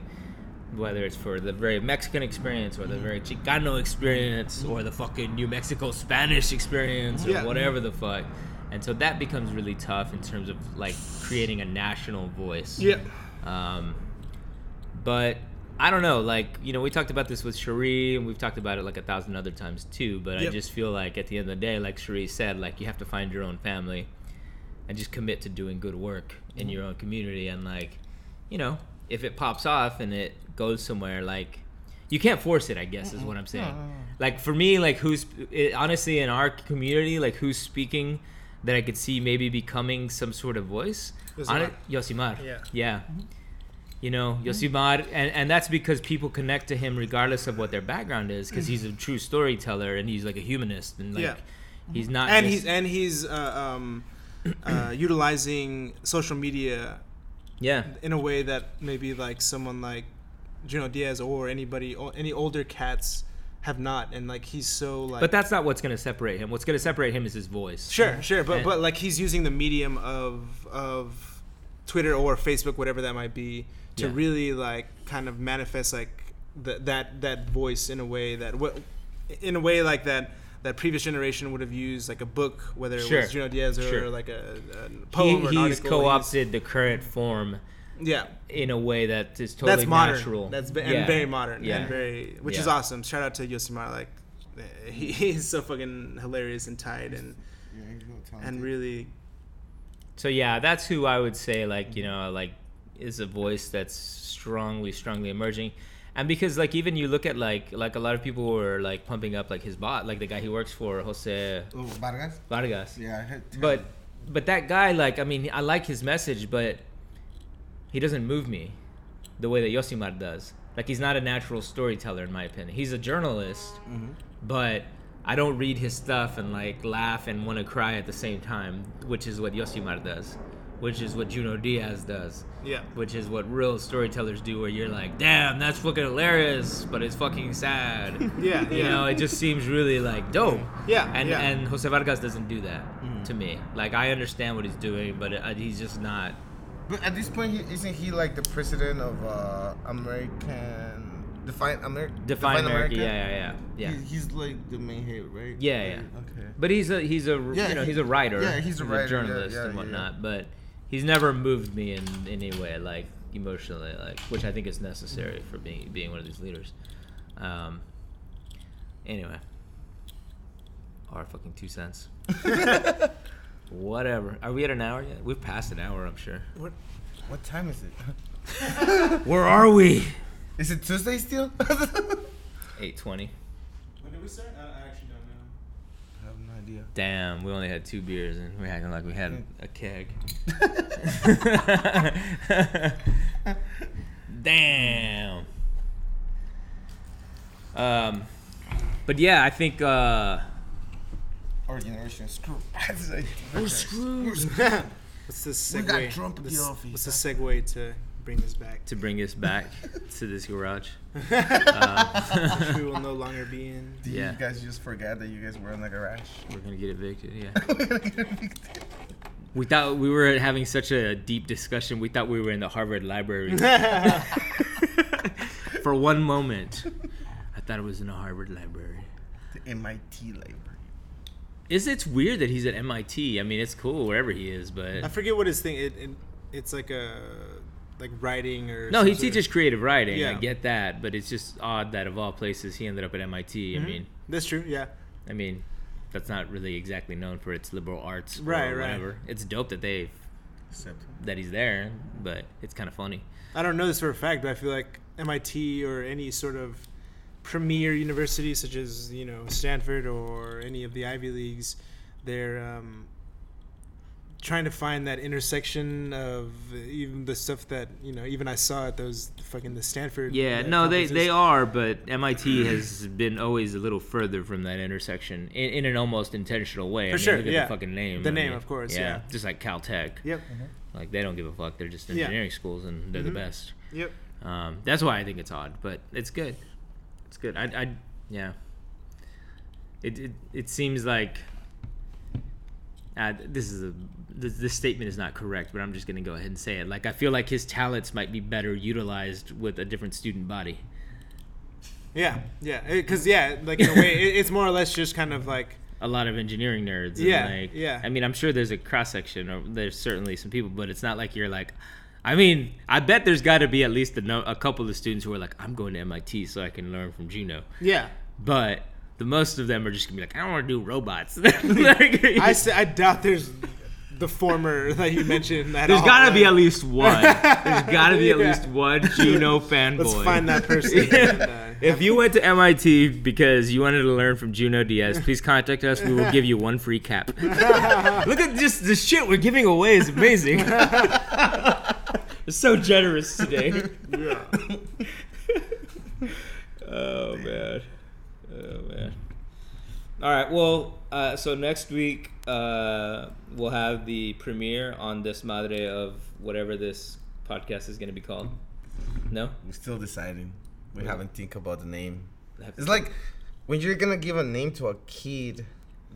S2: whether it's for the very Mexican experience or the very Chicano experience or the fucking New Mexico Spanish experience or
S4: Yeah.
S2: whatever the fuck. And so that becomes really tough in terms of like creating a national voice.
S4: Yeah.
S2: Um, but I don't know, like you know, we talked about this with Cherie, and we've talked about it like a thousand other times too. But I just feel like at the end of the day, like Cherie said, like you have to find your own family, and just commit to doing good work in your own community. And like, you know, if it pops off and it goes somewhere, like you can't force it. I guess is what I'm saying. Like for me, like who's it, honestly in our community, like who's speaking that I could see maybe becoming some sort of voice.
S4: Yosimar.
S2: Hon- Yosimar.
S4: Yeah.
S2: Yeah. You know, Yosimar, and, and that's because people connect to him regardless of what their background is, because he's a true storyteller and he's like a humanist and like
S4: Yeah.
S2: he's not.
S4: and
S2: just-
S4: he's and he's uh, um, uh, utilizing social media
S2: yeah,
S4: in a way that maybe like someone like Junot Diaz or anybody any older cats have not, and like he's so like.
S2: but that's not what's gonna separate him. What's gonna separate him is his voice.
S4: Sure, sure, but
S2: And-
S4: but like he's using the medium of of Twitter or Facebook, whatever that might be, to
S2: Yeah.
S4: really like kind of manifest like the, that that voice in a way that what in a way like that that previous generation would have used like a book, whether it
S2: Sure,
S4: was Junot Diaz or
S2: sure.
S4: like a, a
S2: He,
S4: poem or an
S2: he's co-opted the current form
S4: yeah,
S2: in a way that is totally
S4: that's modern.
S2: natural.
S4: That's ve-
S2: Yeah.
S4: and very modern
S2: Yeah.
S4: and very, which is awesome. Shout out to Yosimar, like he, he's so fucking hilarious and tight and
S3: Yeah,
S4: and really
S2: So yeah, that's who I would say like you know like is a voice that's strongly strongly emerging, and because like even you look at like like a lot of people were like pumping up like his bot like the guy he works for Jose
S3: Oh, Vargas.
S2: Vargas.
S3: Yeah,
S2: But but that guy like I mean I like his message but he doesn't move me the way that Yosimar does. Like he's not a natural storyteller in my opinion. He's a journalist, but I don't read his stuff and like laugh and want to cry at the same time, which is what Yosimar does, which is what Junot Diaz does,
S4: yeah.
S2: which is what real storytellers do where you're like, "Damn, that's fucking hilarious, but it's fucking sad."
S4: Yeah,
S2: You
S4: yeah.
S2: know, it just seems really like dope.
S4: Yeah,
S2: And
S4: yeah.
S2: and Jose Vargas doesn't do that to me. Like I understand what he's doing, but uh, he's just not.
S3: But at this point, he, isn't he like the president of uh, American Define America?
S2: Define America. Yeah, yeah, yeah, yeah.
S3: He, he's like the main head, right?
S2: Yeah, yeah.
S3: Okay.
S2: But he's a he's a
S3: Yeah,
S2: you know
S3: he-
S2: he's a writer.
S3: yeah, he's a writer, yeah,
S2: journalist
S3: yeah,
S2: and
S3: yeah,
S2: whatnot. But he's never moved me in any way, like emotionally, like which I think is necessary for being being one of these leaders. Um. Anyway, our fucking two cents. Whatever. Are we at an hour yet? We've passed an hour, I'm sure.
S3: What? What time is it?
S2: Where are we?
S3: Is it Tuesday still?
S2: Eight twenty.
S4: When did we start? I, I actually don't know.
S3: I have no idea.
S2: Damn, we only had two beers and we're acting like we had a keg. Damn. Um, but yeah, I think uh,
S3: Our generation screw.
S2: we're screwed.
S4: What's the segue?
S3: We got Trump at the office.
S4: What's the segue to bring this back?
S2: to bring us back to this garage.
S4: Which uh, we will no longer be in.
S3: Do
S2: Yeah.
S3: you guys just forgot that you guys were in the garage?
S2: We're gonna get evicted. Yeah. We thought we were having such a deep discussion. We thought we were in the Harvard Library. For one moment, I thought it was in a Harvard library.
S3: the MIT library.
S2: Is it's weird that he's at MIT? I mean, it's cool wherever he is, but I
S4: forget what his thing. It, it it's like a like writing or.
S2: no, he
S4: sort of-
S2: teaches creative writing. I get that, but it's just odd that of all places he ended up at MIT. I
S4: Mhm.
S2: mean,
S4: That's true. Yeah.
S2: I mean, that's not really exactly known for its liberal arts,
S4: Right,
S2: or
S4: right.
S2: whatever. It's dope that they
S3: Except
S2: that he's there, but it's kind of funny.
S4: I don't know this for a fact, but I feel like MIT or any sort of premier universities such as you know Stanford or any of the Ivy leagues, they're um, trying to find that intersection of even the stuff that you know. Even I saw at those fucking the Stanford.
S2: Yeah,
S4: uh,
S2: no, they, they are, but MIT has been always a little further from that intersection in, in an almost intentional way. I
S4: For
S2: mean,
S4: sure, yeah.
S2: the fucking name.
S4: The
S2: I
S4: name,
S2: mean,
S4: of course, yeah.
S2: just like Caltech.
S4: Yep.
S2: Like they don't give a fuck. They're just
S4: Yeah.
S2: engineering schools, and they're the
S4: Mhm.
S2: best.
S4: Yep.
S2: Um, that's why I think it's odd, but it's good. It's good. I, I yeah. It, it it seems like uh, this is a this, this statement is not correct, but I'm just gonna go ahead and say it. Like I feel like his talents might be better utilized with a different student body.
S4: Yeah. Yeah. Because yeah, like in a way, it, it's more or less just kind of like.
S2: A lot of engineering nerds. and,
S4: Yeah,
S2: like,
S4: yeah.
S2: I mean, I'm sure there's a cross section, or there's certainly some people, but it's not like you're like. I mean, I bet there's got to be at least a, no, a couple of students who are like, I'm going to MIT so I can learn from Junot.
S4: Yeah.
S2: but the most of them are just gonna be like, I don't want to do robots. Like,
S4: I say, I doubt there's the former that you mentioned. At
S2: there's
S4: all.
S2: gotta be at least one. There's gotta be at
S4: Yeah.
S2: least one Junot fanboy.
S4: Let's find that person. and, uh,
S2: If you went to MIT because you wanted to learn from Junot Diaz, please contact us. We will give you one free cap. Look at just the shit we're giving away is amazing. So generous today.
S1: Yeah.
S2: Oh man. Oh man. All right. Well, uh, so next week uh, we'll have the premiere on Desmadre of whatever this podcast is going to be called. No.
S3: We're still deciding. We
S2: Yeah.
S3: haven't think about the name. It's like when you're gonna give a name to a kid,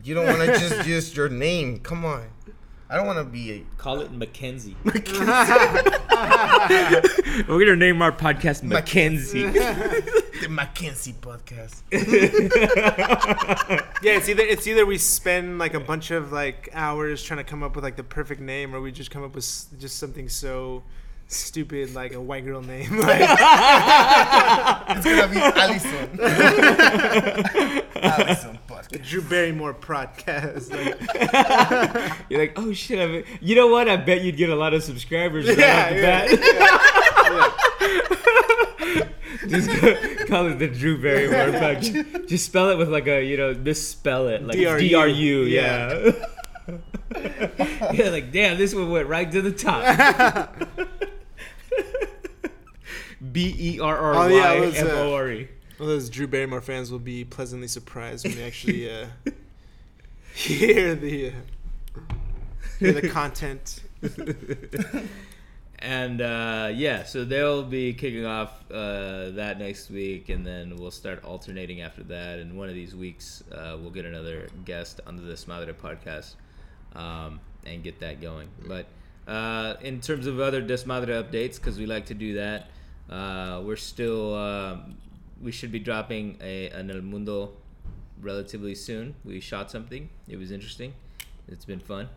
S3: you don't want to just use your name. Come on, I don't want to be a
S2: Call it Mackenzie. We're gonna name our podcast Mackenzie.
S3: the Mackenzie podcast.
S1: Yeah, it's either it's either we spend like a bunch of like hours trying to come up with like the perfect name, or we just come up with just something so stupid like a white girl name. Like,
S3: It's gonna be Allison. Allison podcast.
S1: Drew Barrymore podcast. Like,
S2: You're like, oh shit! I mean, you know what? I bet you'd get a lot of subscribers right
S1: Yeah,
S2: off the
S1: yeah.
S2: bat. Just go- call it the Drew Barrymore podcast. Just spell it with like a you know misspell it like
S1: DRU.
S2: D R U.
S1: Yeah.
S2: Yeah. yeah, like damn, this one went right to the top. B E R R
S1: Oh,
S2: Y M O R E.
S1: well, those Drew Barrymore fans will be pleasantly surprised when they actually uh, hear the uh, hear the content.
S2: And uh, yeah, so they'll be kicking off uh, that next week, and then we'll start alternating after that. And one of these weeks, uh, we'll get another guest onto Desmadre podcast um, and get that going. But uh, in terms of other Desmadre updates, because we like to do that, uh, we're still um, we should be dropping a an El Mundo relatively soon. We shot something; it was interesting. It's been fun.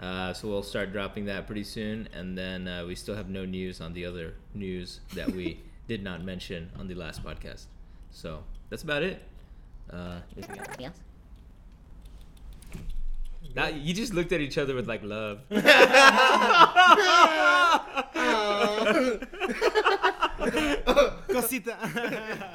S2: Uh, so we'll start dropping that pretty soon, and then uh, we still have no news on the other news that we did not mention on the last podcast. So that's about it. Uh, anything else? Now, you just looked at each other with like love.
S1: Cosita.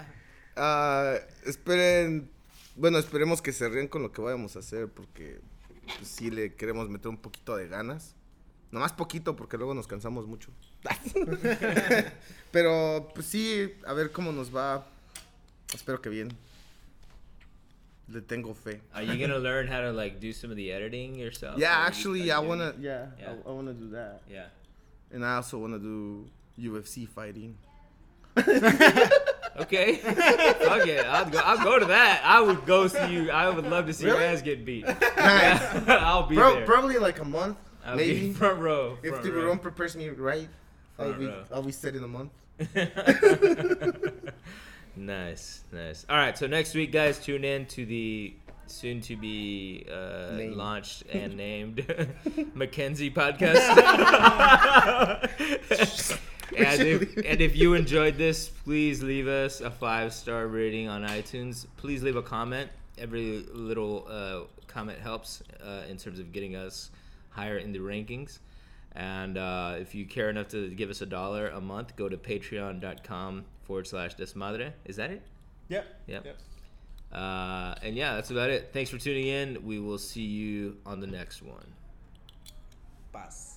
S3: Ah, esperen, bueno, esperemos que se ríen con lo que vayamos a hacer porque pues, sí le queremos meter un poquito de ganas. Nomás poquito porque luego nos cansamos mucho. Pero pues sí, a ver cómo nos va. Espero que bien. Le tengo fe.
S2: Are you gonna learn how to like do some of the editing yourself?
S3: Yeah,
S2: Or you
S3: actually, I wanna.
S2: doing-
S3: Yeah,
S2: Yeah.
S3: I, I wanna do that,
S2: Yeah.
S3: and I also wanna do UFC fighting.
S2: Okay. Fuck it. I'll go. I'll go to that. I would go see you. I would love to see
S3: Really?
S2: your ass get beat.
S3: Nice.
S2: I'll be
S3: Pro-
S2: there.
S3: probably like a month,
S2: I'll be
S3: maybe.
S2: front row.
S3: if the room prepares me right, I'll be
S2: row.
S3: I'll be set in a month.
S2: Nice, nice. All right, so next week, guys, tune in to the soon to be uh, launched and named Mackenzie podcast. and, if, and if you enjoyed this, please leave us a five star rating on iTunes. Please leave a comment. Every little uh, comment helps uh, in terms of getting us higher in the rankings. And uh, if you care enough to give us a dollar a month, go to patreon.com forward slash desmadre. Is that it?
S1: Yep.
S2: Yep.
S1: Yep.
S2: Uh, and yeah, that's about it. Thanks for tuning in. We will see you on the next one.
S1: Paz.